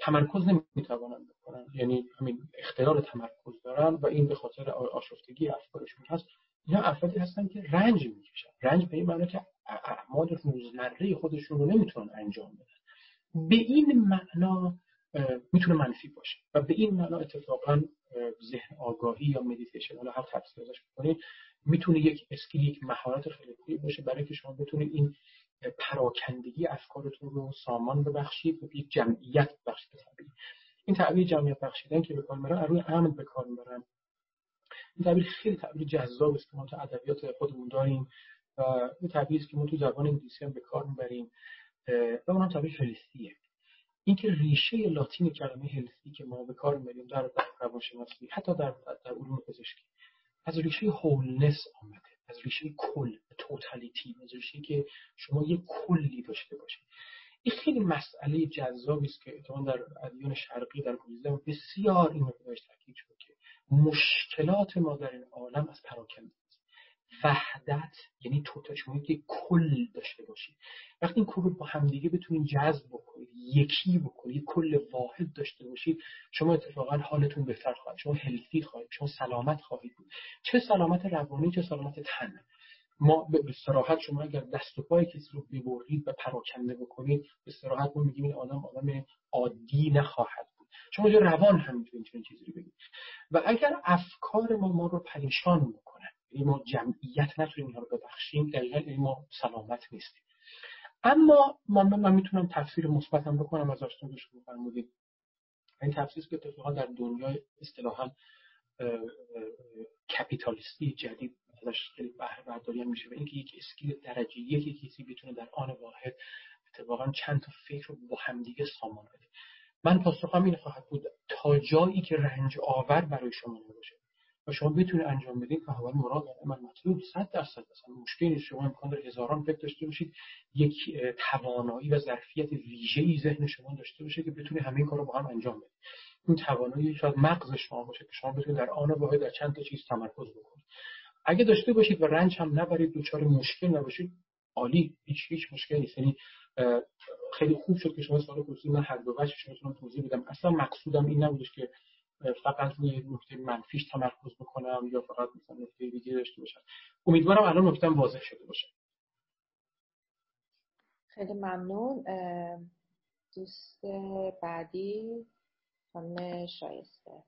تمرکز نمی‌توانند بکنن یعنی همین اختلال تمرکز دارن و این به خاطر آشفتگی افکارشون هست. اینا افرادی هستن که رنج می‌کشن. رنج به این معنی که اعمال روزمره خودشون رو نمی‌تونن انجام بدن. به این معنا می‌تونه منفی باشه و به این معنا اتفاقا ذهن آگاهی یا مدیتیشن حالا هر تفسیر ازش بکنید می‌تونه یک skill یک مهارت خیلی خوبی باشه برای که شما بتونید این پراکندگی افکارتون رو سامان ببخشید و یک جمعیت بخشید. این تعبیر جمعیت بخشیدن که به کار می‌برن روی امن به کار می‌برن این تعبیر خیلی تعبیر جذاب است که ما تو ادبیات خودمون داریم و این تعبیری که ما تو زبان انگلیسی هم به کار می‌بریم. و اون تعبیر هلسیه. اینکه ریشه لاتین کلمه هلسی که ما به کار می‌بریم در روانشناسی حتی در در علوم پزشکی از ریشه هولنس آمده. از ریشه کل توتالیتی از ریشه که شما یک کلی داشته باشید. این خیلی مسئله جذابی است که اتفاقا در ادیان شرقی در بودیزم بسیار این رو تاکید شد که مشکلات ما در این عالم از پراکنده. وحدت یعنی توتا شما یک کل داشته باشید وقتی این کل رو با همدیگه بتونید جذب بکنید یکی بکنید کل واحد داشته باشید شما اتفاقا حالتون بهتر خواهد شما هلفی خواهید شما سلامت خواهید بود. چه سلامت روانی چه سلامت تن. ما به صراحت شما اگر دست و پای کسی رو ببرید و پراکنده بکنید به صراحت ما میگیم این آدم آدم عادی نخواهد بود. شما جو روان هم می‌تونید چنین چیزی رو بگید. و اگر افکار ما ما رو پریشان بکنه ما جمعیت نتونیم اینها رو ببخشیم دقیقا یعنی ما سلامت نیستیم اما من, من می‌تونم تفسیر مثبتم بکنم از آشتون شما فرمودید این تفسیر که اتفاقا در دنیای اصطلاحا کپیتالیستی جدید ازش خیلی بهره برداری میشه و اینکه یک اسکیل درجه یکی کسی بتونه در آن واحد اتفاقا چند تا فکر رو با همدیگه سامان بده. من پاسخم این خواهد بود تا جایی که رنج آور برای شما نباشه. و شما بتونید انجام بدین فهوال مراد من مطلوب 100 درصد اصلا مشکلی نیست. شما امکان داره هزاران فکر داشته باشید. یک توانایی و ظرفیت ویژه‌ای ذهن شما داشته باشه که بتونه همه کارو با هم انجام بده این توانایی شاید مغز شما باشه که شما بتونید در آن واحد در چند تا چیز تمرکز بکنید اگه داشته باشید و رنج هم نبرید دچار مشکل نباشید عالی. هیچ هیچ مشکلی نیست. یعنی خیلی خوب شد که شما سوال پرسیدید. من هر دو وجهش رو توضیح بدم. اصلا مقصودم این نبودش که فقط روی نکته منفیش تمرکز بکنم یا فقط مثلا نکته دیگه داشته باشم. امیدوارم الان نکتم واضح شده باشه. خیلی ممنون. دوست بعدی خانم شایسته.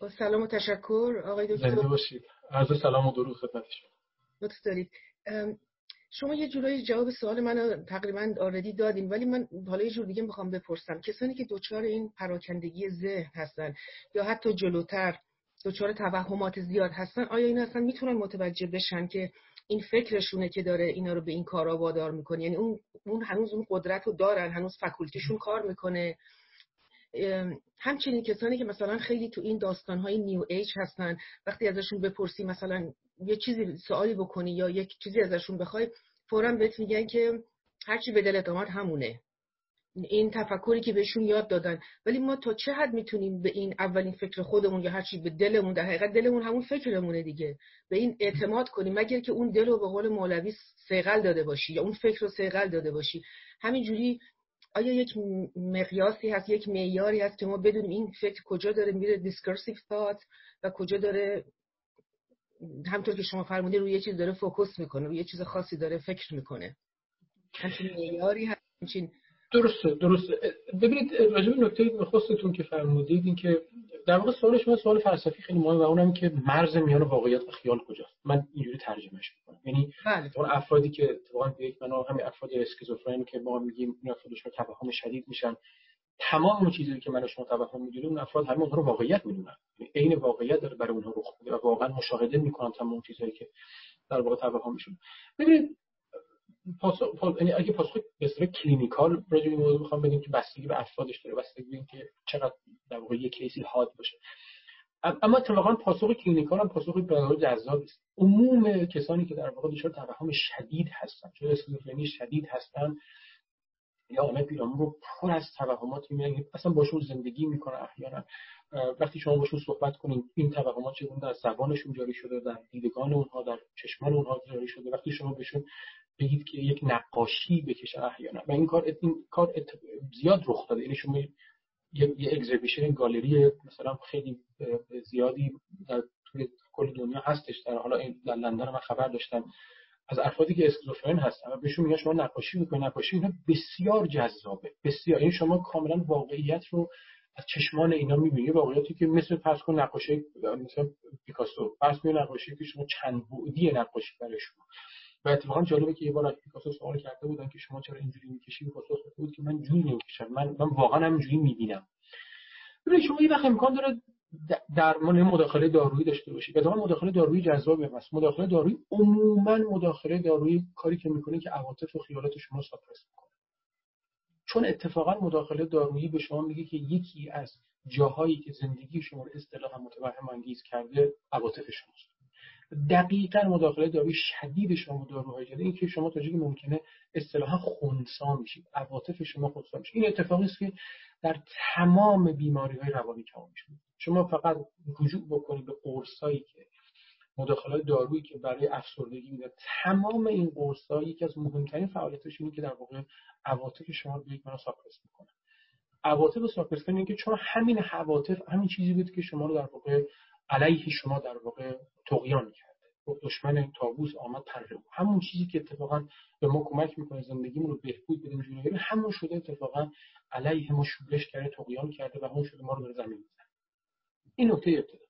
با سلام و تشکر آقای دکتر. زنده باشید. عرض سلام و درود خدمت شما. لطف دارید. شما یه جورایی جواب سوال منو تقریبا آردی دادین ولی من حالا یه جور دیگه می‌خوام بپرسم. کسانی که دچار این پراکندگی ذهن هستن یا حتی جلوتر دچار توهمات زیاد هستن آیا این اصلا می‌تونن متوجه بشن که این فکرشونه که داره اینا رو به این کارا وادار می‌کنه؟ یعنی اون اون هنوز اون قدرت رو دارن هنوز فکولتیشون کار می‌کنه. همچنین کسانی که مثلا خیلی تو این داستانهای نیو ایج هستن وقتی ازشون بپرسی مثلا یه چیزی سوالی بکنی یا یک چیزی ازشون بخوای فورا بهت میگن که هرچی به دلت آمد همونه. این تفکری که بهشون یاد دادن. ولی ما تا چه حد می‌تونیم به این اولین فکر خودمون یا هرچی به دلمون در حقیقت دلمون همون فکرمونه دیگه. به این اعتماد کنیم. مگر که اون دل رو به قول مولوی سیغل داده باشی یا اون فکر رو سیغل داده باشی. همینجوری آیا یک مقیاسی هست یک معیاری هست که ما بدونیم این فکر کجا داره میره discursive thought و کجا داره همونطور که شما فرمودید روی یه چیز داره focus می‌کنه روی یه چیز خاصی داره فکر می‌کنه. همچین معیاری هست همچین درسته درسته. ببینید راجع به نکته خصوصتون که فرمودید این که در واقع سوال شما سوال فلسفی خیلی مهمه و اونم که مرز میان واقعیت و خیال کجاست. من اینجوری ترجمهش می‌کنم. یعنی بله. اون افرادی که اتفاقا یک معنا همین افراد اسکیزوفرنی که ما میگیم این افرادش توهم شدید میشن. تمام اون چیزی که من شما توهم می‌دونیم اون افراد همه اونها رو واقعیت می‌دونن. یعنی عین واقعیت داره برای اونها رخ میده و واقعا مشاهده می‌کنن تمام اون چیزایی که در واقع توهمشون ببینید پاسخ یعنی اگه پاسخ به صورت clinical راجع به موضوع بخوام بدیم که بستگی به افرادش داره بستگی به اینکه چقدر در واقع یک case ی حاد باشه. اما اتفاقا پاسخ clinical هم پاسخ به جذاب است عموم کسانی که در واقع دچار توهم شدید هستن چون اسکیزوفرنی شدید هستن یا آمه پیرامون رو پر از توهمات می‌بینن اصلا باشون زندگی می‌کنه احیانا. وقتی شما باشون صحبت کنید این توهمات چگونه در زبانشون جاری شده در دیدگان اونها در چشمان اونها جاری شده. وقتی شما بهشون بگید که یک نقاشی بکشه احیانا. و این کار این کار زیاد رخ داده. یعنی شما یه, یه اگزیبیشن گالری مثلا خیلی زیادی در توی کل دنیا هستش. در حالا در لندن من خبر داشتم. از افرادی که اسکیزوفرن هستن و بهشون میگن شما نقاشی می‌کنید نقاشی اینا بسیار جذابه. بسیار. این یعنی شما کاملا واقعیت رو از چشمان اینا می‌بینی. واقعیتی که مثل فرض کن نقاشی مثلا پیکاسو. فرض کن نقاشی که شما چند بعدی نقاشی برای شما. و اتفاقا جالبه که یه بار از پیکاسو سوال کرده بودن که شما چرا اینجوری می‌کشی؟ پاسخ بود که من جوری نمی‌کشم. من من واقعا همینجوری می‌بینم. ببینید شما یه وقت امکان داره درمان مداخله دارویی داشته باشید اتفاقا مداخله دارویی جذابه. است مداخله دارویی عموما مداخله دارویی کاری که می‌کنه که عواطف و خیالات شما ساپرس می‌کنه. چون اتفاقا مداخله دارویی به شما میگه که یکی از جاهایی که زندگی شما رو اصطلاحا متوهم انگیز کرده عواطف شماست. دقیقا مداخله دارویی شدید شما داروهای جدید این که شما تا جایی ممکنه اصطلاحا خونسا میشید عواطف شما خونسا میشه این اتفاقی است که در تمام بیماری های روانی کم میشه. شما فقط رجوع بکنید به قرصایی که مداخله دارویی که برای افسردگی میده. تمام این قرص یکی از مهمترین فعالیتش اینه که در واقع عواطف شما رو یک ساپرس می‌کنه عواطف ساپرس اینه که چون همین عواطف همین چیزی بود که شما رو در واقع علیه شما در واقع طغیان کرده. دشمن تابوس آمد پره همون چیزی که اتفاقا به ما کمک می‌کنه زندگیمون رو بهبود بدیم جلو همون شده اتفاقا علیه ما شورش کرده طغیان کرده و اون شده ما رو داره زمین این نکته ابتدا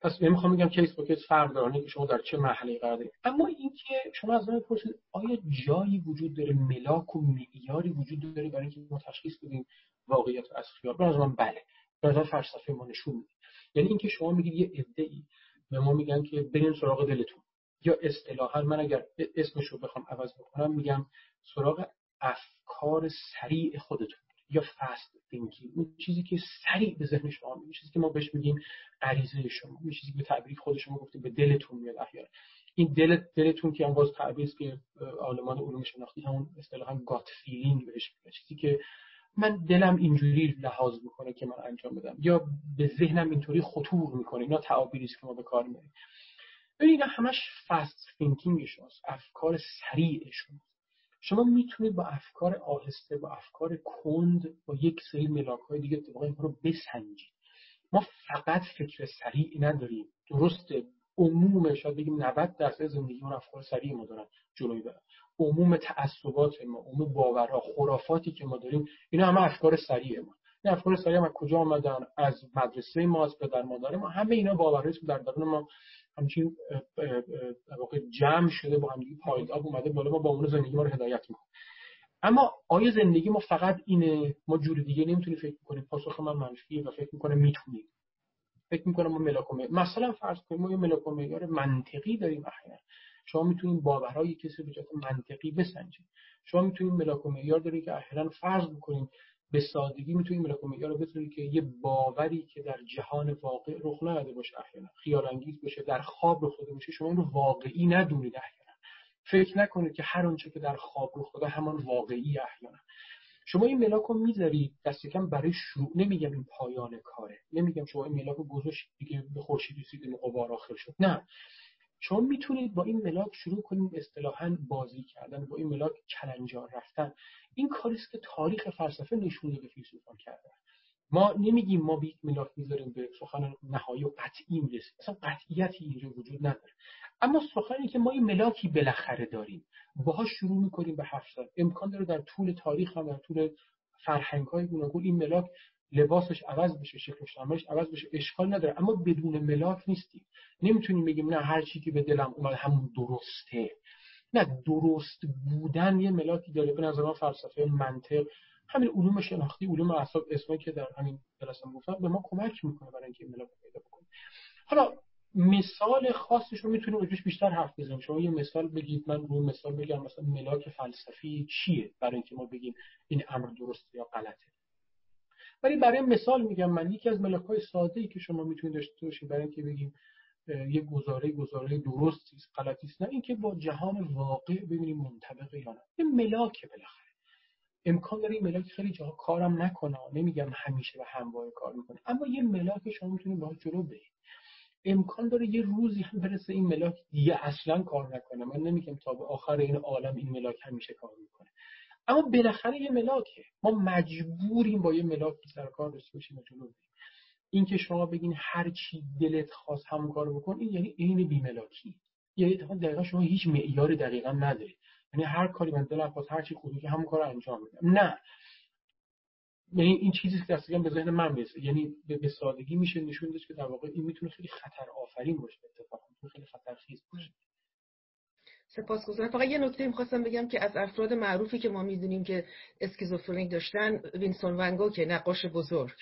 پس می‌خوام بگم case با case فرق داره که شما در چه مرحله قرار دارید. اما اینکه شما از من بپرسید آیا جایی وجود داره ملاک و معیاری وجود داره برای اینکه ما تشخیص بدیم واقعیت از خیال از من بله. به فلسفه ما نشون میده. یعنی اینکه شما میگید یه ای به ما میگن که بریم سراغ دلتون. یا اصطلاحا من اگر اسمش رو بخوام عوض بکنم میگم سراغ افکار سریع خودتون. یا fast thinking اون چیزی که سریع به ذهن شما میاد چیزی که ما بهش میگیم غریزه شما اون چیزی که به تعبیر خود شما گفتیم به دلتون میاد احیانا این دل دلتون که هم باز تعبیر که عالمان علوم شناختی همون اصطلاحا gut feeling بهش میگه چیزی که من دلم اینجوری لحاظ می‌کنه که من انجام بدم. یا به ذهنم اینطوری خطور می‌کنه اینا تعابیری که ما به کار می‌بریم. ببینید همش fast thinking شماست افکار سریع شماست شما می‌تونید با افکار آهسته با افکار کند با یک سری ملاک های دیگه اتفاقا رو بسنجید. ما فقط فکر سریع نداریم. درسته عموم شاید بگیم 90 درصد زندگی ما افکار سریع ما دارن جلوی برن. عموم تعصبات ما عموم باورها خرافاتی که ما داریم اینا همه افکار سریع ما. این افکار سریع ما کجا آمدن از مدرسه ما از پدر مادر ما؟ همه اینا باورهایی که در درون ما همچین واقع جمع شده با همدیگه پایدار اومده بالا ما با اون زندگی ما رو هدایت می‌کنه اما آیا زندگی ما فقط اینه؟ ما جور دیگه نمی‌تونیم فکر کنیم. پاسخ من منفیه و فکر می‌کنم می‌تونیم. فکر می‌کنم ما ملاک مثلا فرض کنیم ما یه ملاک منطقی داریم احیانا شما می‌تونید باورهای کسی به منطقی بسنجید. شما می‌تونید ملاک و معیار دارید که احیانا فرض بکنید به سادگی و معیار رو بتونید که یه باوری که در جهان واقع رخ نداده باشه احیانا. خیال انگیز باشه در خواب رخ داده باشه. شما این رو واقعی ندونید احیانا. فکر نکنید که هر آنچه که در خواب رخ داده همان واقعی احیانا. شما این ملاک رو می‌ذارید دست کم برای شروع. نمیگم این پایان کاره. نمیگم شما این ملاک رو گذاشتید دیگه به خورشید رسید قبار آخر شد. نه. شما می‌تونید با این ملاک شروع کنید اصطلاحا بازی کردن با این ملاک کلنجار رفتن. این کاریست که تاریخ فلسفه نشون به فیلسوفان کرده ما نمیگیم ما به یک ملاک می‌ذاریم به سخن نهایی و قطعی می‌رسیم. اصلا قطعیتی اینجا وجود نداره. اما سخنی که ما این ملاکی بالاخره داریم باهاش شروع می‌کنیم به حرف امکان داره در طول تاریخ هم در طول فرهنگ های گوناگون این ملاک لباسش عوض بشه شکلش عوض بشه اشکال نداره. اما بدون ملاک نیستیم. نمی‌تونیم بگیم نه هر چی که به دلم اومد همون درسته. نه درست بودن یه ملاکی داره. به نظر من فلسفه منطق همین علوم شناختی علوم اعصاب اسمی که در همین جلسه گفتم به ما کمک می‌کنه برای اینکه ملاک پیدا بکنیم. حالا مثال خاصش رو می‌تونیم روش بیشتر حرف بزنیم. شما یه مثال بگید من رو مثال بگم مثلا ملاک فلسفی چیه؟ برای اینکه ما بگیم این امر درسته یا غلطه. ولی برای مثال میگم من یکی از ملاک های ساده ای که شما می‌تونید داشته باشید برای اینکه بگیم یه گزاره گزاره درستی است غلطی است نه اینکه با جهان واقع ببینیم منطبق یا نه یه ملاک بالاخره. امکان داره این ملاک خیلی جاها کارم نکنه نمیگم همیشه و همواره کار می‌کنه اما یه ملاک شما می‌تونید باهاش جلو برید. امکان داره یه روزی هم برسه این ملاک دیگه اصلا کار نکنه. من نمیگم تا به آخر این عالم این ملاک همیشه کار می‌کنه. اما بالاخره یه ملاکه. ما مجبوریم با یه ملاک سر کار داشته باشیم جلو این که شما بگین هر چی دلت خواست همون کارو بکن این یعنی عین بیملاکی. یعنی دقیقا شما هیچ معیاری دقیقا ندارید یعنی هر کاری من دلم خواست هر چی خودی همون کار انجام بدم. نه. یعنی این چیزی که دستگاه به ذهن من می‌رسه. یعنی به سادگی میشه نشون داد که در واقع این می‌تونه خیلی خطر آفرین باشه اتفاقا خیلی خطر خیز باشه. سپاسگزارم. فقط یه نکته می‌خواستم بگم که از افراد معروفی که ما می‌دونیم که schizophrenic داشتن وینسنت ونگوگ که نقاش بزرگ.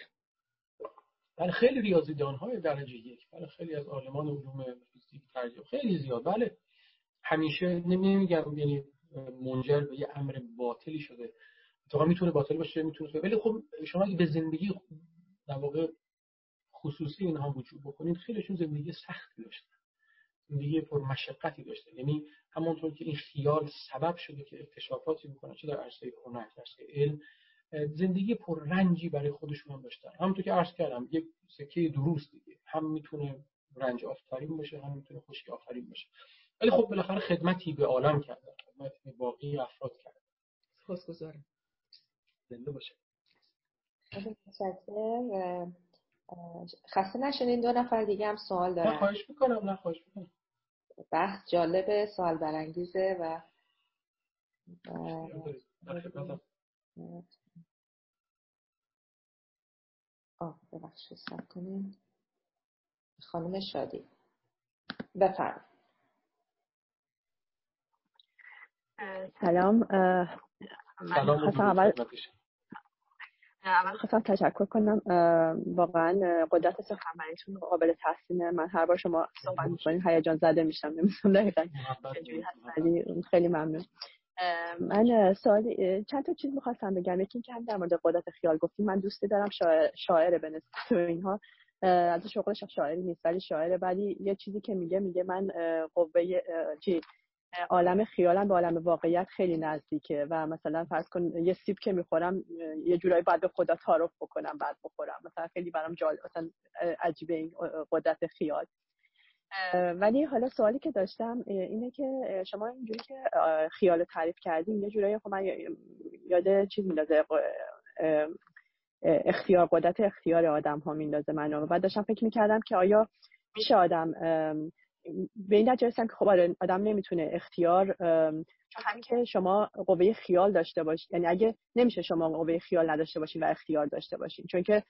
بله خیلی ریاضیدان های درجه یک. بله خیلی از عالمان علوم فیزیک ترجیح خیلی زیاد. بله همیشه نمیگم یعنی منجر به یه امر باطلی شده. اتفاقا می‌تونه باطل باشه می‌تونه ولی خب شما اگه به زندگی در واقع خصوصی اینها رجوع بکنید خیلیشون زندگی سختی داشتن. زندگی پر مشقتی داشته. یعنی همونطور که این خیال سبب شده که اکتشافاتی بکنه چه در عرصه هنر در عرصه علم زندگی پر رنجی برای خودشون هم داشتن. همونطور که عرض کردم یک سکه دروست دیگه. هم می‌تونه رنج آفرین باشه هم می‌تونه خشکی آفرین باشه. ولی خب بالاخره خدمتی به عالم کردن خدمتی به باقی افراد کردن خوشگذارم زنده باشه خسته نشدین. دو نفر دیگه هم سوال دارن. نه خواهش می‌کنم نه خواهش می‌کنم. بحث جالبه سوال برانگیزه و آه ببخشید سب کنیم. خانم شادی. بفرم سلام. سلام اول اول خواستم تشکر کنم واقعا قدرت سخنوریتون قابل تحسینه من. هر بار شما صحبت می‌کنین هیجان زده میشم. نمی‌دونم دقیقا خیلی ممنون. من سوال چند تا چیز می‌خواستم بگم. یکی که هم در مورد قدرت خیال گفتیم من دوستی دارم شاعر شاعره به نسبت اینها. از شغلش شاعری نیست ولی شاعره. ولی یه چیزی که میگه میگه من قوه چی؟ عالم خیالم به عالم واقعیت خیلی نزدیکه و مثلا فرض کن یه سیب که می‌خورم یه جورایی باید به خدا تعارف بکنم بعد بخورم. مثلا خیلی برام جالب مثلا عجیبه این قدرت خیال. ولی حالا سوالی که داشتم اینه که شما اینجوری که خیال تعریف کردیم یه جورایی خب من یاد چیز میندازه اختیار قدرت اختیار آدم ها میندازه منو. بعد داشتم فکر می‌کردم که آیا میشه آدم به این نتیجه که خب آره، آدم نمی‌تونه اختیار چون همین که شما قوه خیال داشته باشید یعنی اگه نمیشه شما قوه خیال نداشته باشین و اختیار داشته باشین. چون که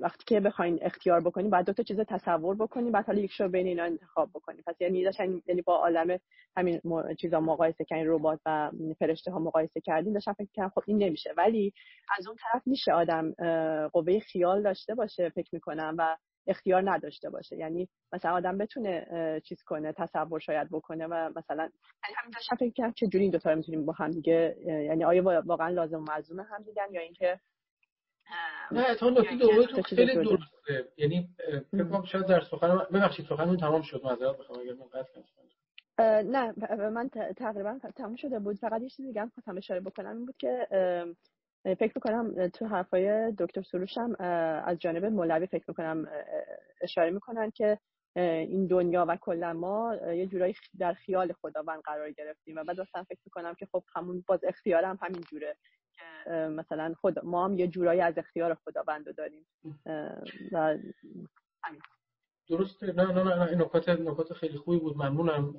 وقتی که بخواین اختیار بکنین باید دو تا چیز تصور بکنین بعد حالا یک شو بین اینا انتخاب بکنین. پس یعنی داشتن یعنی با عالم همین چیزا مقایسه کردین ربات و فرشته ها مقایسه کردین داشتم فکر کردم خب این نمیشه. ولی از اون طرف میشه آدم قوه خیال داشته باشه فکر می‌کنم و اختیار نداشته باشه. یعنی مثلا آدم بتونه چیز کنه تصور شاید بکنه و مثلا یعنی همین داشتم فکر کنم چه جوری این دو تا می‌تونیم با هم دیگه یعنی آیا واقعا لازم و ملزوم هم دیدن یا اینکه نه تا نکته دوم خیلی درسته. یعنی فکر کنم شاید در سخن ببخشید سخنتون تمام شد. معذرت بخوام اگر من قطع نه من تقریبا تمام شده بود. فقط یه چیزی دیگه هم خواستم اشاره بکنم. این بود که فکر می‌کنم تو حرفای دکتر سروش هم از جانب مولوی فکر می‌کنم اشاره می‌کنن که این دنیا و کلا ما یه جورایی در خیال خداوند قرار گرفتیم و بعد اصلا فکر می‌کنم که خب همون باز اختیار هم همین جوره مثلا خود ما هم یه جورایی از اختیار خداوند رو داریم. و درسته. نه نه نه این نکات نکات خیلی خوبی بود. ممنونم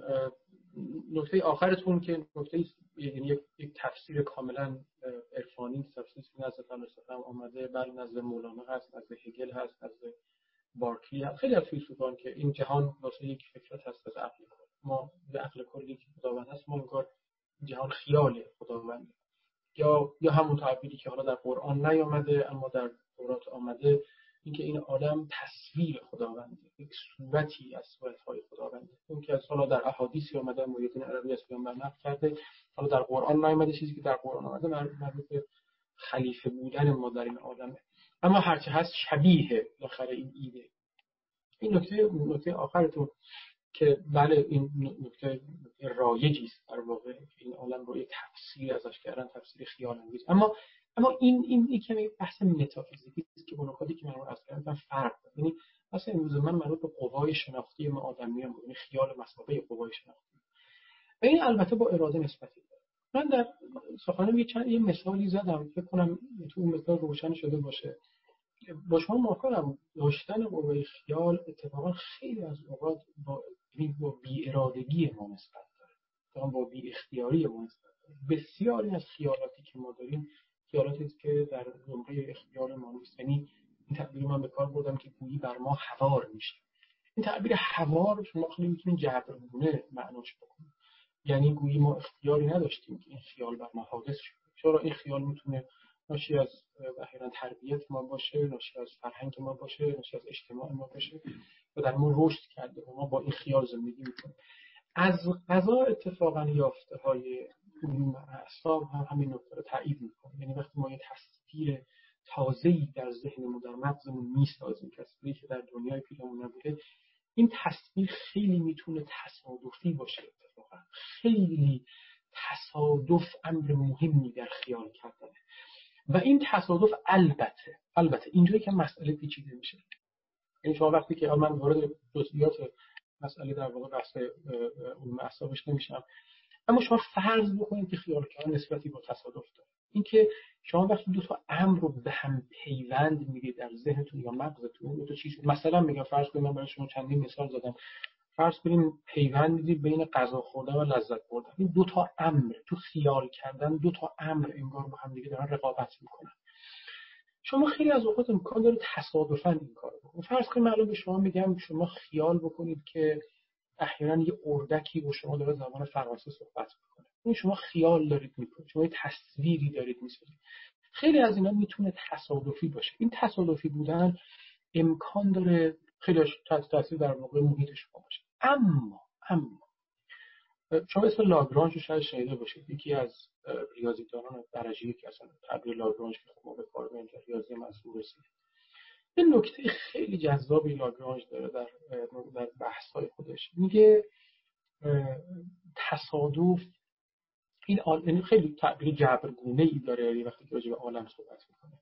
نکته آخرتون که نکته یعنی یک, تفسیر کاملا عرفانی تفسیر نزد فلسفه آمده بل نزد مولانا هست نزد هگل هست نزد بارکلی هست. خیلی از فیلسوفان که این جهان واسه یک فکرت هست از عقل کل. ما به عقل کلی که خداوند هست. ما انگار جهان خیال خداوند. یا یا همون تعبیری که حالا در قرآن نیامده اما در تورات آمده. اینکه این آدم تصویر خداونده یک صورتی از صورتهای خداونده اون که از حالا در احادیثی آمده مویدین عربی از پیامبر کرده حالا در قرآن نیامده چیزی که در قرآن آمده مربوط به خلیفه بودن ما در این عالمه. اما هرچه هست شبیه بالاخره این ایده. این نکته نکته آخرتون که بله این نکته رایجی است در واقع این عالم رو یک تفسیر ازش کردن تفسیر خیال انگیز اما اما این این کمی بحث متافیزیکی است که با نکاتی که من رو از کردم فرق داره. یعنی مثلا امروز من مربوط به قوای شناختی ما آدمی هم یعنی خیال مسابقه قوای شناختی. و این البته با اراده نسبتی داره. من در سخنم یه چند یه مثالی زدم فکر کنم تو اون مثال روشن شده باشه. با شما موافقم داشتن قوه خیال اتفاقا خیلی از اوقات با یعنی با بی ارادگی ما نسبت داره. با بی اختیاری ما نسبت داره. بسیاری از خیالاتی که ما داریم خیالاتی که در زمره اختیار ما نیست یعنی این تعبیر من به کار بردم که گویی بر ما حوار میشه. این تعبیر حوار شما خیلی می‌تونید جبرگونه معناش بکنید. یعنی گویی ما اختیاری نداشتیم که این خیال بر ما حادث شد چرا این خیال می‌تونه ناشی از احیانا تربیت ما باشه ناشی از فرهنگ ما باشه ناشی از اجتماع ما باشه و در ما رشد کرده و ما با این خیال زندگی می‌کنیم. از غذا اتفاقا یافته های اعصاب هم همین نکته رو تایید می‌کنه. یعنی وقتی ما یه تصویر تازه‌ای در ذهنمون در مغزمون می‌سازیم تصویری که در دنیای پیرامون نبوده این تصویر خیلی می‌تونه تصادفی باشه اتفاقا. خیلی تصادف امر مهمی در خیال کردنه. و این تصادف البته البته اینجایی که مسئله پیچیده میشه. یعنی شما وقتی که من وارد جزئیات مسئله در واقع بحث علوم اعصابش نمیشم. اما شما فرض بکنید که خیال کردن نسبتی با تصادف داره. اینکه شما وقتی دو تا امر رو به هم پیوند می‌دید در ذهنتون یا مغزتون دو تا چیز مثلا میگم فرض کنید من برای شما چندین مثال زدم. فرض کنیم پیوند می‌دید بین غذا خوردن و لذت بردن. این دو تا امر تو خیال کردن دو تا امر انگار با هم دیگه دارن رقابت می‌کنن. شما خیلی از اوقات امکان داره تصادفا این کار بکنید. فرض کنید به شما میگم شما خیال بکنید که احیانا یه اردکی با شما داره زبان فرانسه صحبت می‌کنه. این شما خیال دارید می‌کنید. شما یه تصویری دارید می‌سازید. خیلی از اینا می‌تونه تصادفی باشه. این تصادفی بودن امکان داره خیلی تاثیر در واقع محیط شما باشه. اما اما شما اسم لاگرانج رو شاید شنیده باشید. یکی از ریاضیدانان درجه که اصلا تعبیر لاگرانج که خب ما به کار ریاضی منصور رسید. یه نکته خیلی جذابی لاگرانج داره در در بحث های خودش. میگه تصادف این یعنی خیلی تعبیر جبرگونه ای داره یعنی وقتی که راجع به عالم صحبت می‌کنه.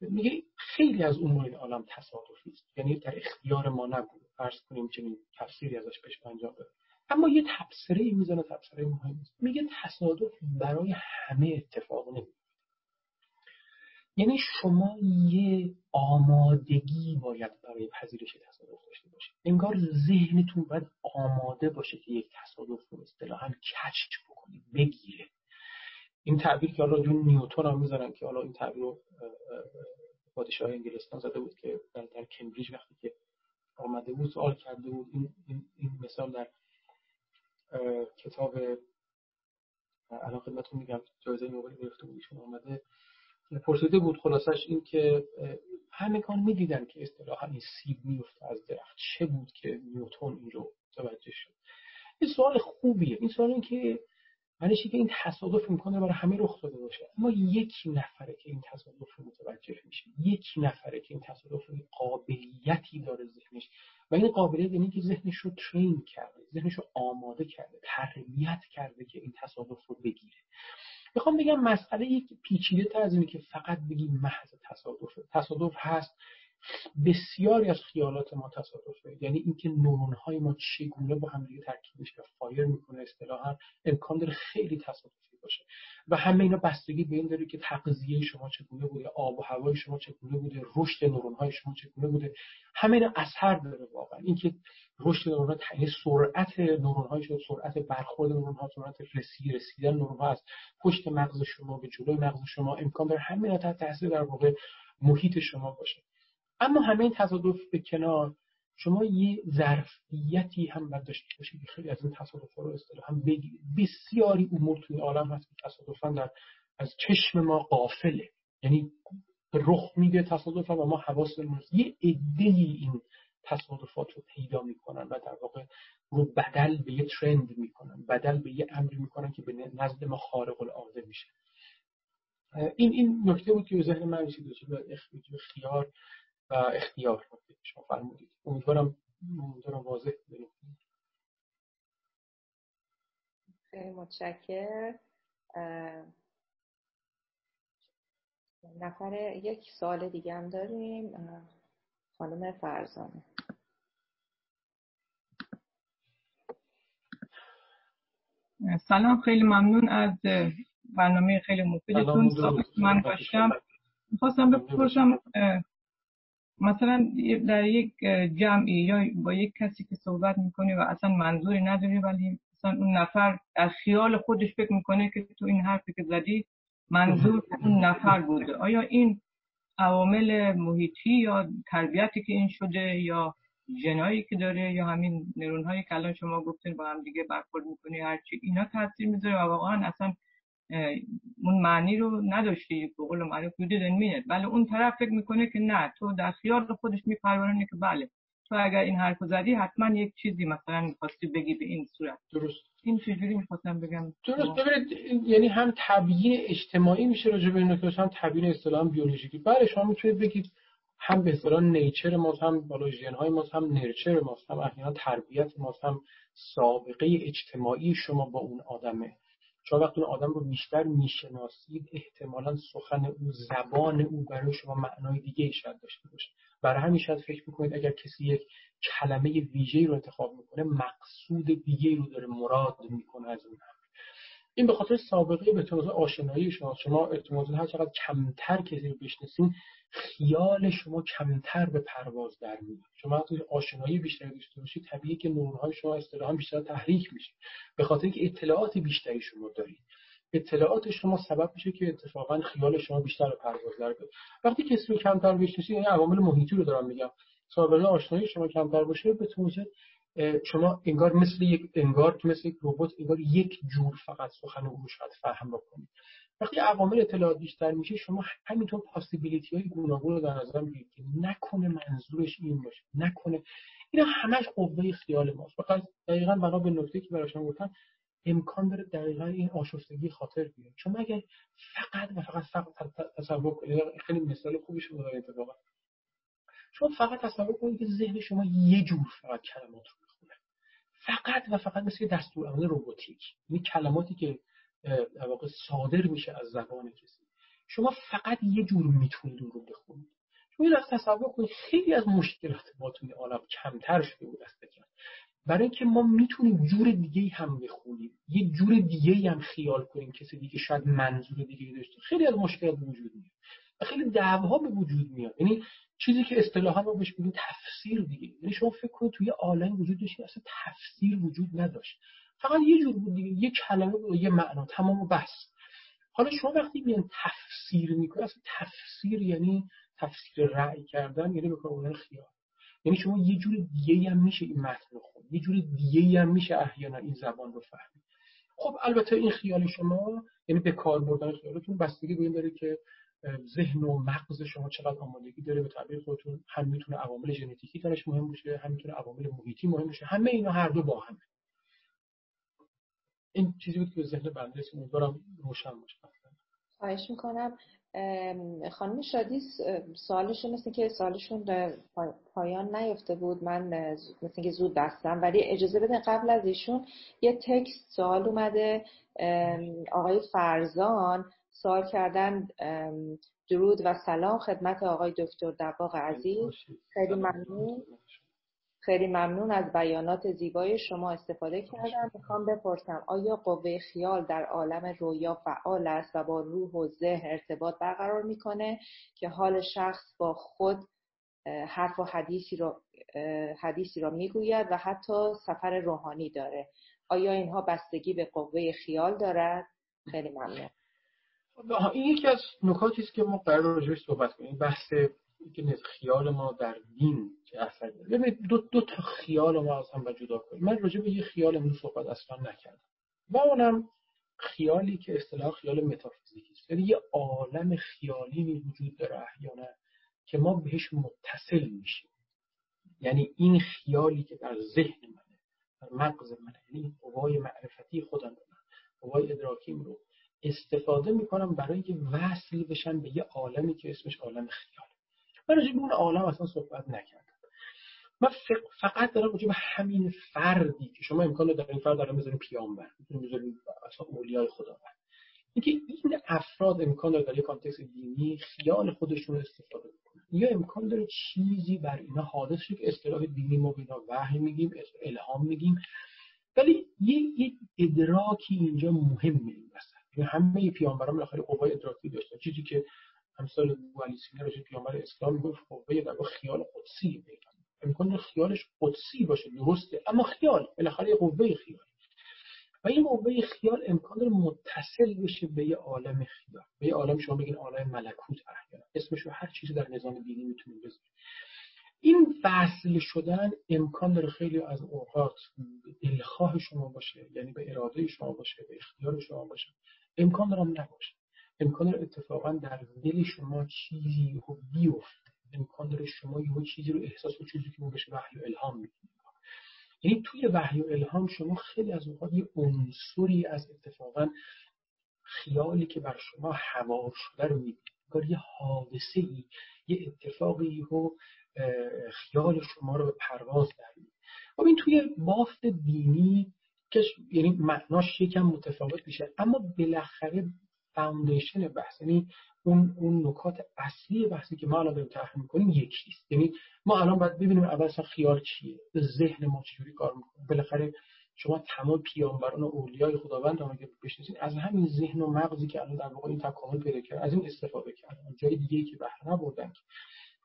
میگه خیلی از امور این عالم تصادفی است. یعنی در اختیار ما نبود. فرض کنیم چنین تفسیری ازش انجام بده اما یه ای می‌زنه تبصره مهمی میگه تصادف برای همه اتفاق نمیفته یعنی شما یه آمادگی باید برای پذیرش تصادف داشته باشید. انگار ذهنتون باید آماده باشه که یک تصادف رو اصطلاحا کچ بکنه بگیره. این تعبیر که حالا جون نیوتون هم که حالا این تعبیر رو پادشاه انگلستان زده بود که در, در کمبریج وقتی که آمده بود سوال کرده بود. این, این, این مثال در کتاب الان خدمتتون میگم جایزه نوبل گرفته بود ایشون آمده. پرسیده بود خلاصش این که همگان می‌دیدن که اصطلاحا این سیب میفته از درخت. چه بود که نیوتون این رو شد؟ این سوال خوبیه. این سوال این که معنیش که این تصادف می‌کنه برای همه رخ داده باشه. اما یک نفره که این تصادف رو متوجه میشه. یک نفره که این تصادف رو قابلیتی داره ذهنش. و این قابلیت یعنی که ذهنش رو ترین کرده ذهنش رو آماده کرده تربیت کرده که این تصادف رو بگیره. می‌خوام بگم مسئله یک پیچیده تر از اینه که فقط بگیم محض تصادفه تصادف هست. بسیاری از خیالات ما تصادفه. یعنی اینکه نورون های ما چگونه با هم دیگه ترکیب میشه. فایر می‌کنه اصطلاحا امکان داره خیلی تصادفی باشه. و همه اینا بستگی به این داره که تغذیه شما چگونه بوده آب و هوای شما چگونه بوده رشد نورون های شما چگونه بوده. همه اینا اثر داره واقعا. اینکه رشد نورون ها یعنی سرعت نورون های شما سرعت برخورد نورون ها سرعت رسی رسیدن نورون ها از پشت مغز شما به جلوی مغز شما امکان داره همه اینا تحت تاثیر در واقع محیط شما باشه. اما همه این تصادف به کنار شما یه ظرفیتی هم باید داشته باشید خیلی از این تصادف رو هم بگیرید. بسیاری امور توی عالم هست که تصادفا در از چشم ما قافله یعنی رخ میده تصادف و ما حواسمون یه عده‌ای این تصادفات رو پیدا می‌کنن و در واقع رو بدل به یه ترند می‌کنن. بدل به یه امری می‌کنن که به نزد ما خارق العاده میشه این این نکته بود که به ذهن من رسید خیار. و اختیار شما فرمودید. امیدوارم امیدوارم واضح بنویسید خیلی متشکر نفر یک سال دیگه هم داریم. خانم فرزانه. سلام خیلی ممنون از برنامه خیلی مفیدتون. من باشم. می‌خواستم بپرسم مثلا در یک جمعی یا با یک کسی که صحبت می‌کنی و اصلا منظوری نداری ولی مثلا اون نفر از خیال خودش فکر می‌کنه که تو این حرفی که زدی منظور اون نفر بوده. آیا این عوامل محیطی یا تربیتی که این شده یا جنایی که داره یا همین نرون هایی که الان شما گفتین با هم دیگه برخورد می‌کنی هرچی اینا تاثیر می‌ذاره و واقعا اصلا اون معنی رو نداشتی به قول معروف you didn't بله اون طرف فکر می‌کنه که نه تو در خیال خودش میپرورنه که بله تو اگر این حرف زدی حتما یک چیزی مثلا می‌خواستی بگی به این صورت. درست. این چجوری می‌خواستم بگم؟ درست. ببینید یعنی هم تبیین اجتماعی میشه راجع به این نکته هم تبیین اصطلاحا بیولوژیکی. بله شما می‌تونید بگید هم به اصطلاح نیچر ما هم بالا ژن های ما هم نرچر ما هم احیانا تربیت ما هم سابقه اجتماعی شما با اون آدمه. شما وقتی آدم رو بیشتر می‌شناسید احتمالا سخن او زبان او برای شما معنای دیگه ای شاید داشته باشه. برای همین شاید فکر می‌کنید اگر کسی یک کلمه ویژه رو انتخاب می‌کنه مقصود دیگه رو داره مراد می‌کنه از اون این به خاطر سابقه به طور آشنایی شما شما احتمالا هر چقدر کمتر کسی رو بشناسین خیال شما کمتر به پرواز در میاد. شما وقتی آشنایی بیشتری داشته باشید طبیعی که نورهای شما اصطلاحا بیشتر تحریک میشه. به خاطر اینکه اطلاعات بیشتری شما دارید. اطلاعات شما سبب میشه که اتفاقا خیال شما بیشتر به پرواز در بیاد. وقتی کسی رو کمتر بشناسید یعنی عوامل محیطی رو دارم میگم. سابقه آشنایی شما کمتر باشه به توجه شما انگار مثل یک انگار که مثل یک ربات انگار یک جور فقط سخن او شاید فهم بکنید. وقتی عوامل اطلاعات بیشتر میشه شما همینطور پاسیبیلیتی های گوناگون رو در نظر می‌گیرید که نکنه منظورش این باشه نکنه. اینا همش قوه خیال ماست. فقط دقیقا بنا به نکته که براشون گفتم امکان داره دقیقا این آشفتگی خاطر بیاد. شما اگر فقط و فقط فقط تصور کنید خیلی مثال خوبی شما داره شما فقط تصور کنید که ذهن شما یه جور فقط کلمات رو می‌خونه. فقط و فقط مثل دستورالعمل رباتیک. یعنی کلماتی که واقع صادر میشه از زبان کسی. شما فقط یه جور می‌تونید اون رو بخونید. شما یه تصور کنید خیلی از مشکلات ما توی عالم کمتر شده بود کرد برای اینکه ما می‌تونیم جور دیگه هم بخونیم. یه جور دیگه هم خیال کنیم. کسی دیگه شاید منظور دیگه داشته. خیلی از مشکلات وجود میاد. خیلی دعواها به وجود میاد. یعنی چیزی که اصطلاحا ما بهش میگیم تفسیر دیگه. یعنی شما فکر کنید توی عالم وجود داشته اصلا تفسیر وجود نداشت. فقط یه جور بود دیگه یه کلمه و یه معنا. تمام و بس. حالا شما وقتی میان تفسیر می‌کنید اصلا تفسیر یعنی تفسیر رأی کردن یعنی به کار خیال. یعنی شما یه جور دیگه هم میشه این متن رو خون یه جور دیگه هم میشه احیانا این زبان رو فهمید. خب البته این خیال شما یعنی به کار بردن خیالتون بستگی به این داره که ذهن و مغز شما چقدر آمادگی داره به تعبیر خودتون هم می‌تونه عوامل ژنتیکی درش مهم باشه هم می‌تونه عوامل محیطی مهم باشه. همه اینا هر دو با همه این چیزی بود که به ذهن بنده امیدوارم روشن باشه. خواهش می‌کنم. خانم شادی سوالشون مثل که سوالشون پایان نیفته بود. من مثل که زود بستم ولی اجازه بده قبل از ایشون یه تکست سوال اومده. آقای فرزان سوال کردن درود و سلام خدمت آقای دکتر دباغ عزیز. خیلی ممنون. خیلی ممنون از بیانات زیبای شما استفاده کردم. می‌خوام بپرسم آیا قوه خیال در عالم رویا فعال است و با روح و ذهن ارتباط برقرار می‌کنه که حال شخص با خود حرف و حدیثی را حدیثی را می‌گوید و حتی سفر روحانی داره؟ آیا اینها بستگی به قوه خیال دارد؟ خیلی ممنون. این یکی از نکاتی است که ما قرار راجعش صحبت کنیم. بحث که خیال ما در دین چه اثر داره. ببینید دو, دو تا خیال ما از هم جدا کنیم. من راجع به یه خیال امروز صحبت اصلا نکردم. و اونم خیالی که اصطلاح خیال متافیزیکی است. یعنی یه عالم خیالی وجود داره احیانا که ما بهش متصل میشیم. یعنی این خیالی که در ذهن منه در مغز منه یعنی قوای معرفتی خودم رو قوای ادراکیم رو استفاده می‌کنم برای اینکه وصل بشن به یه عالمی که اسمش عالم خیال من راجع به اون عالم اصلا صحبت نکردم. من فقط دارم راجع به همین فردی که شما امکان دارید این فرد دارم بذاریم پیامبر بذارید اصلا اولیای خداوند. اینکه این افراد امکان داره در یک کانتکست دینی خیال خودشون رو استفاده بکنن. یا امکان داره چیزی بر اینا حادث شه که اصطلاح دینی ما به اینا وحی میگیم الهام میگیم. ولی یه, یه ادراکی اینجا مهم این وسط همه پیامبران بالاخره قوای ادراکی داشتن. چیزی که امثال علی سینا راجع پیامبر اسلام می‌گفت قوه در خیال قدسی پیغمبر امکان خیالش قدسی باشه درسته اما خیال بالاخره قوه خیال. و این قوه خیال امکان داره متصل بشه به یه عالم خیال. به یه عالم شما بگین عالم ملکوت احیانا. اسمش رو هر چیزی در نظام دینی می‌تونید بذارید. این وصل شدن امکان داره خیلی از اوقات دلخواه شما باشه یعنی به اراده شما باشه به اختیار شما باشه. امکان دارم نباشه. امکان داره اتفاقا در دل شما چیزی رو بیفته. امکان داره شما یه چیزی رو احساس و چیزی که بهش وحی و الهام یعنی توی وحی و الهام شما خیلی از اوقات یه عنصری از اتفاقا خیالی که بر شما هوار شده رو می‌بینید یه حادثه ای یه اتفاقی رو خیال شما رو به پرواز در خب این توی بافت دینی که یعنی معناش یکم متفاوت میشه. اما بالاخره فاوندیشن بحث یعنی اون اون نکات اصلی بحثی که ما الان داریم طرح می‌کنیم یکیست یعنی ما الان باید ببینیم اول خیال چیه ذهن ما چجوری کار می‌کنه. بالاخره شما تمام پیامبران و اولیای خداوند رو بشناسید از همین ذهن و مغزی که الان در واقع این تکامل پیدا کرد از این استفاده کردن جای دیگه که بهره نبردن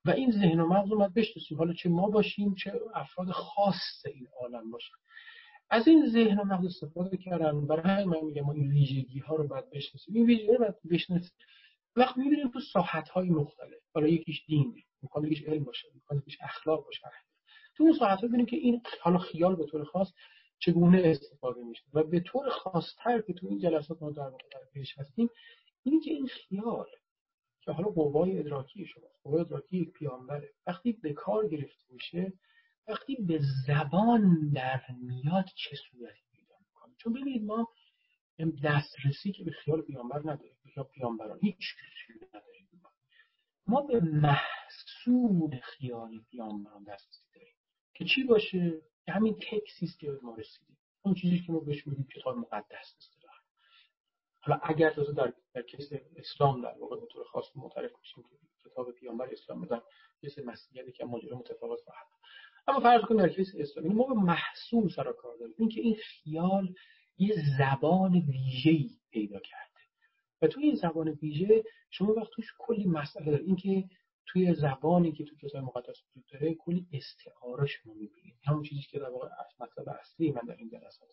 و این ذهن و مغز رو باید بشناسیم. حالا چه ما باشیم چه افراد خاص این عالم باشن. از این ذهن و مغز استفاده کردن برای همین من میگم این ویژگی ها رو باید بشناسیم. این ویژگی رو باید بشناسیم. وقت می‌بینیم تو ساحت های مختلف حالا یکیش دینه می‌خواد یکیش علم باشه می‌خواد یکیش اخلاق باشه تو اون ساحت ها که این حالا خیال به طور خاص چگونه استفاده میشه و به طور خاصتر که تو این جلسات ما در واقع پیش هستیم اینی که این خیال که حالا قوای ادراکی شما قوای ادراکی یک پیامبره وقتی به کار گرفته میشه وقتی به زبان در میاد چه صورتی پیدا می‌کنه؟ چون ببینید ما دسترسی که به خیال پیامبر نداریم یا پیامبران هیچ چیزی نداریم. ما به محصول خیال پیامبران دسترسی داریم که چی باشه؟ همین تکسی است که ما رسیدیم. اون چیزی که ما بهش میگیم کتاب مقدس اصطلاح حالا اگر تازه در در کیس اسلام در واقع به طور خاص معترف میشیم که کتاب پیامبر اسلام بدن کیس مسیحیت که ماجرا متفاوت خواهد اما فرض کنیم در کیس اسلام یعنی ما به محصول سر کار داریم. اینکه این خیال یه زبان ویژه‌ای پیدا کرده. و توی این زبان ویژه شما وقت توش کلی مسئله داره اینکه توی زبانی که تو کتاب مقدس وجود داره کلی استعاره شما می‌بینید. همون چیزی که در واقع مطلب اصلی من در این جلسات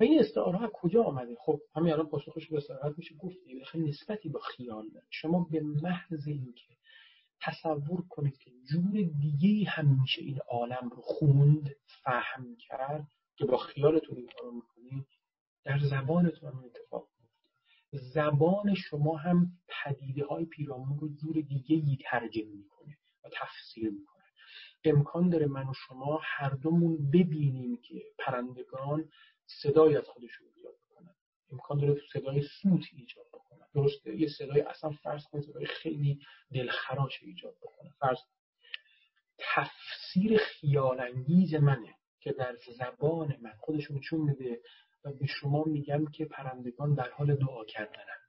و این استعاره ها کجا آمده؟ خب همین الان پاسخش به صراحت میشه. گفت خیلی نسبتی با خیال داره شما به محض اینکه تصور کنید که جور دیگه هم میشه این عالم رو خوند فهم کرد که با خیالتون این کارو می‌کنید در زبانتون هم اتفاق زبان شما هم پدیده های پیرامون رو جور دیگه ای ترجمه می‌کنه و تفسیر می‌کنه. امکان داره من و شما هر دومون ببینیم که پرندگان صدای از خودشون ایجاد بکنن امکان داره صدای سوت ایجاد بکنن. درسته یه صدای اصلا فرض کنید صدای خیلی دلخراش ایجاد بکنه. فرض تفسیر خیال انگیز منه که در زبان من خودشون چون میده و به شما میگم که پرندگان در حال دعا کردنن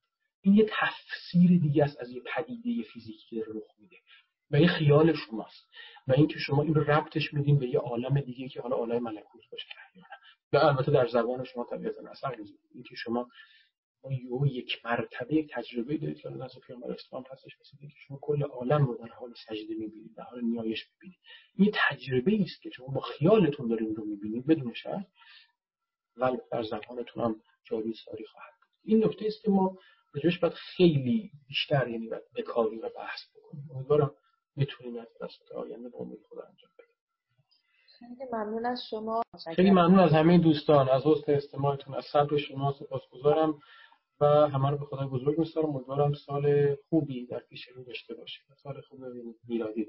این یه تفسیر دیگه است از یه پدیده فیزیکی که رخ میده و این خیال شماست و اینکه شما این ربطش میدین به یه عالم دیگه که حالا عالم ملکوت باشه. و البته در زبان شما طبیعتا می‌ذاره اینکه شما یو یک مرتبه یک تجربه دارید که از پیامبر اسلام هستش مثل که شما کل عالم رو در حال سجده می‌بینید در حال نیایش می‌بینید. این تجربه است که شما با خیالتون دارید رو می‌بینید بدون شک ولی در زبانتون هم جاری ساری خواهد این نکته است که ما راجبش باید خیلی بیشتر یعنی باید بکاری و بحث بکنیم. امیدوارم بتونیم از دست آینده به امید خدا انجام بدیم. خیلی ممنون از شما. خیلی ممنون از همه دوستان از حسن استماعتون از صبر شما سپاسگزارم. و همه رو به خدا بزرگ می‌سپارم. امیدوارم سال خوبی در پیش رو داشته باشید. سال خوب میلادی.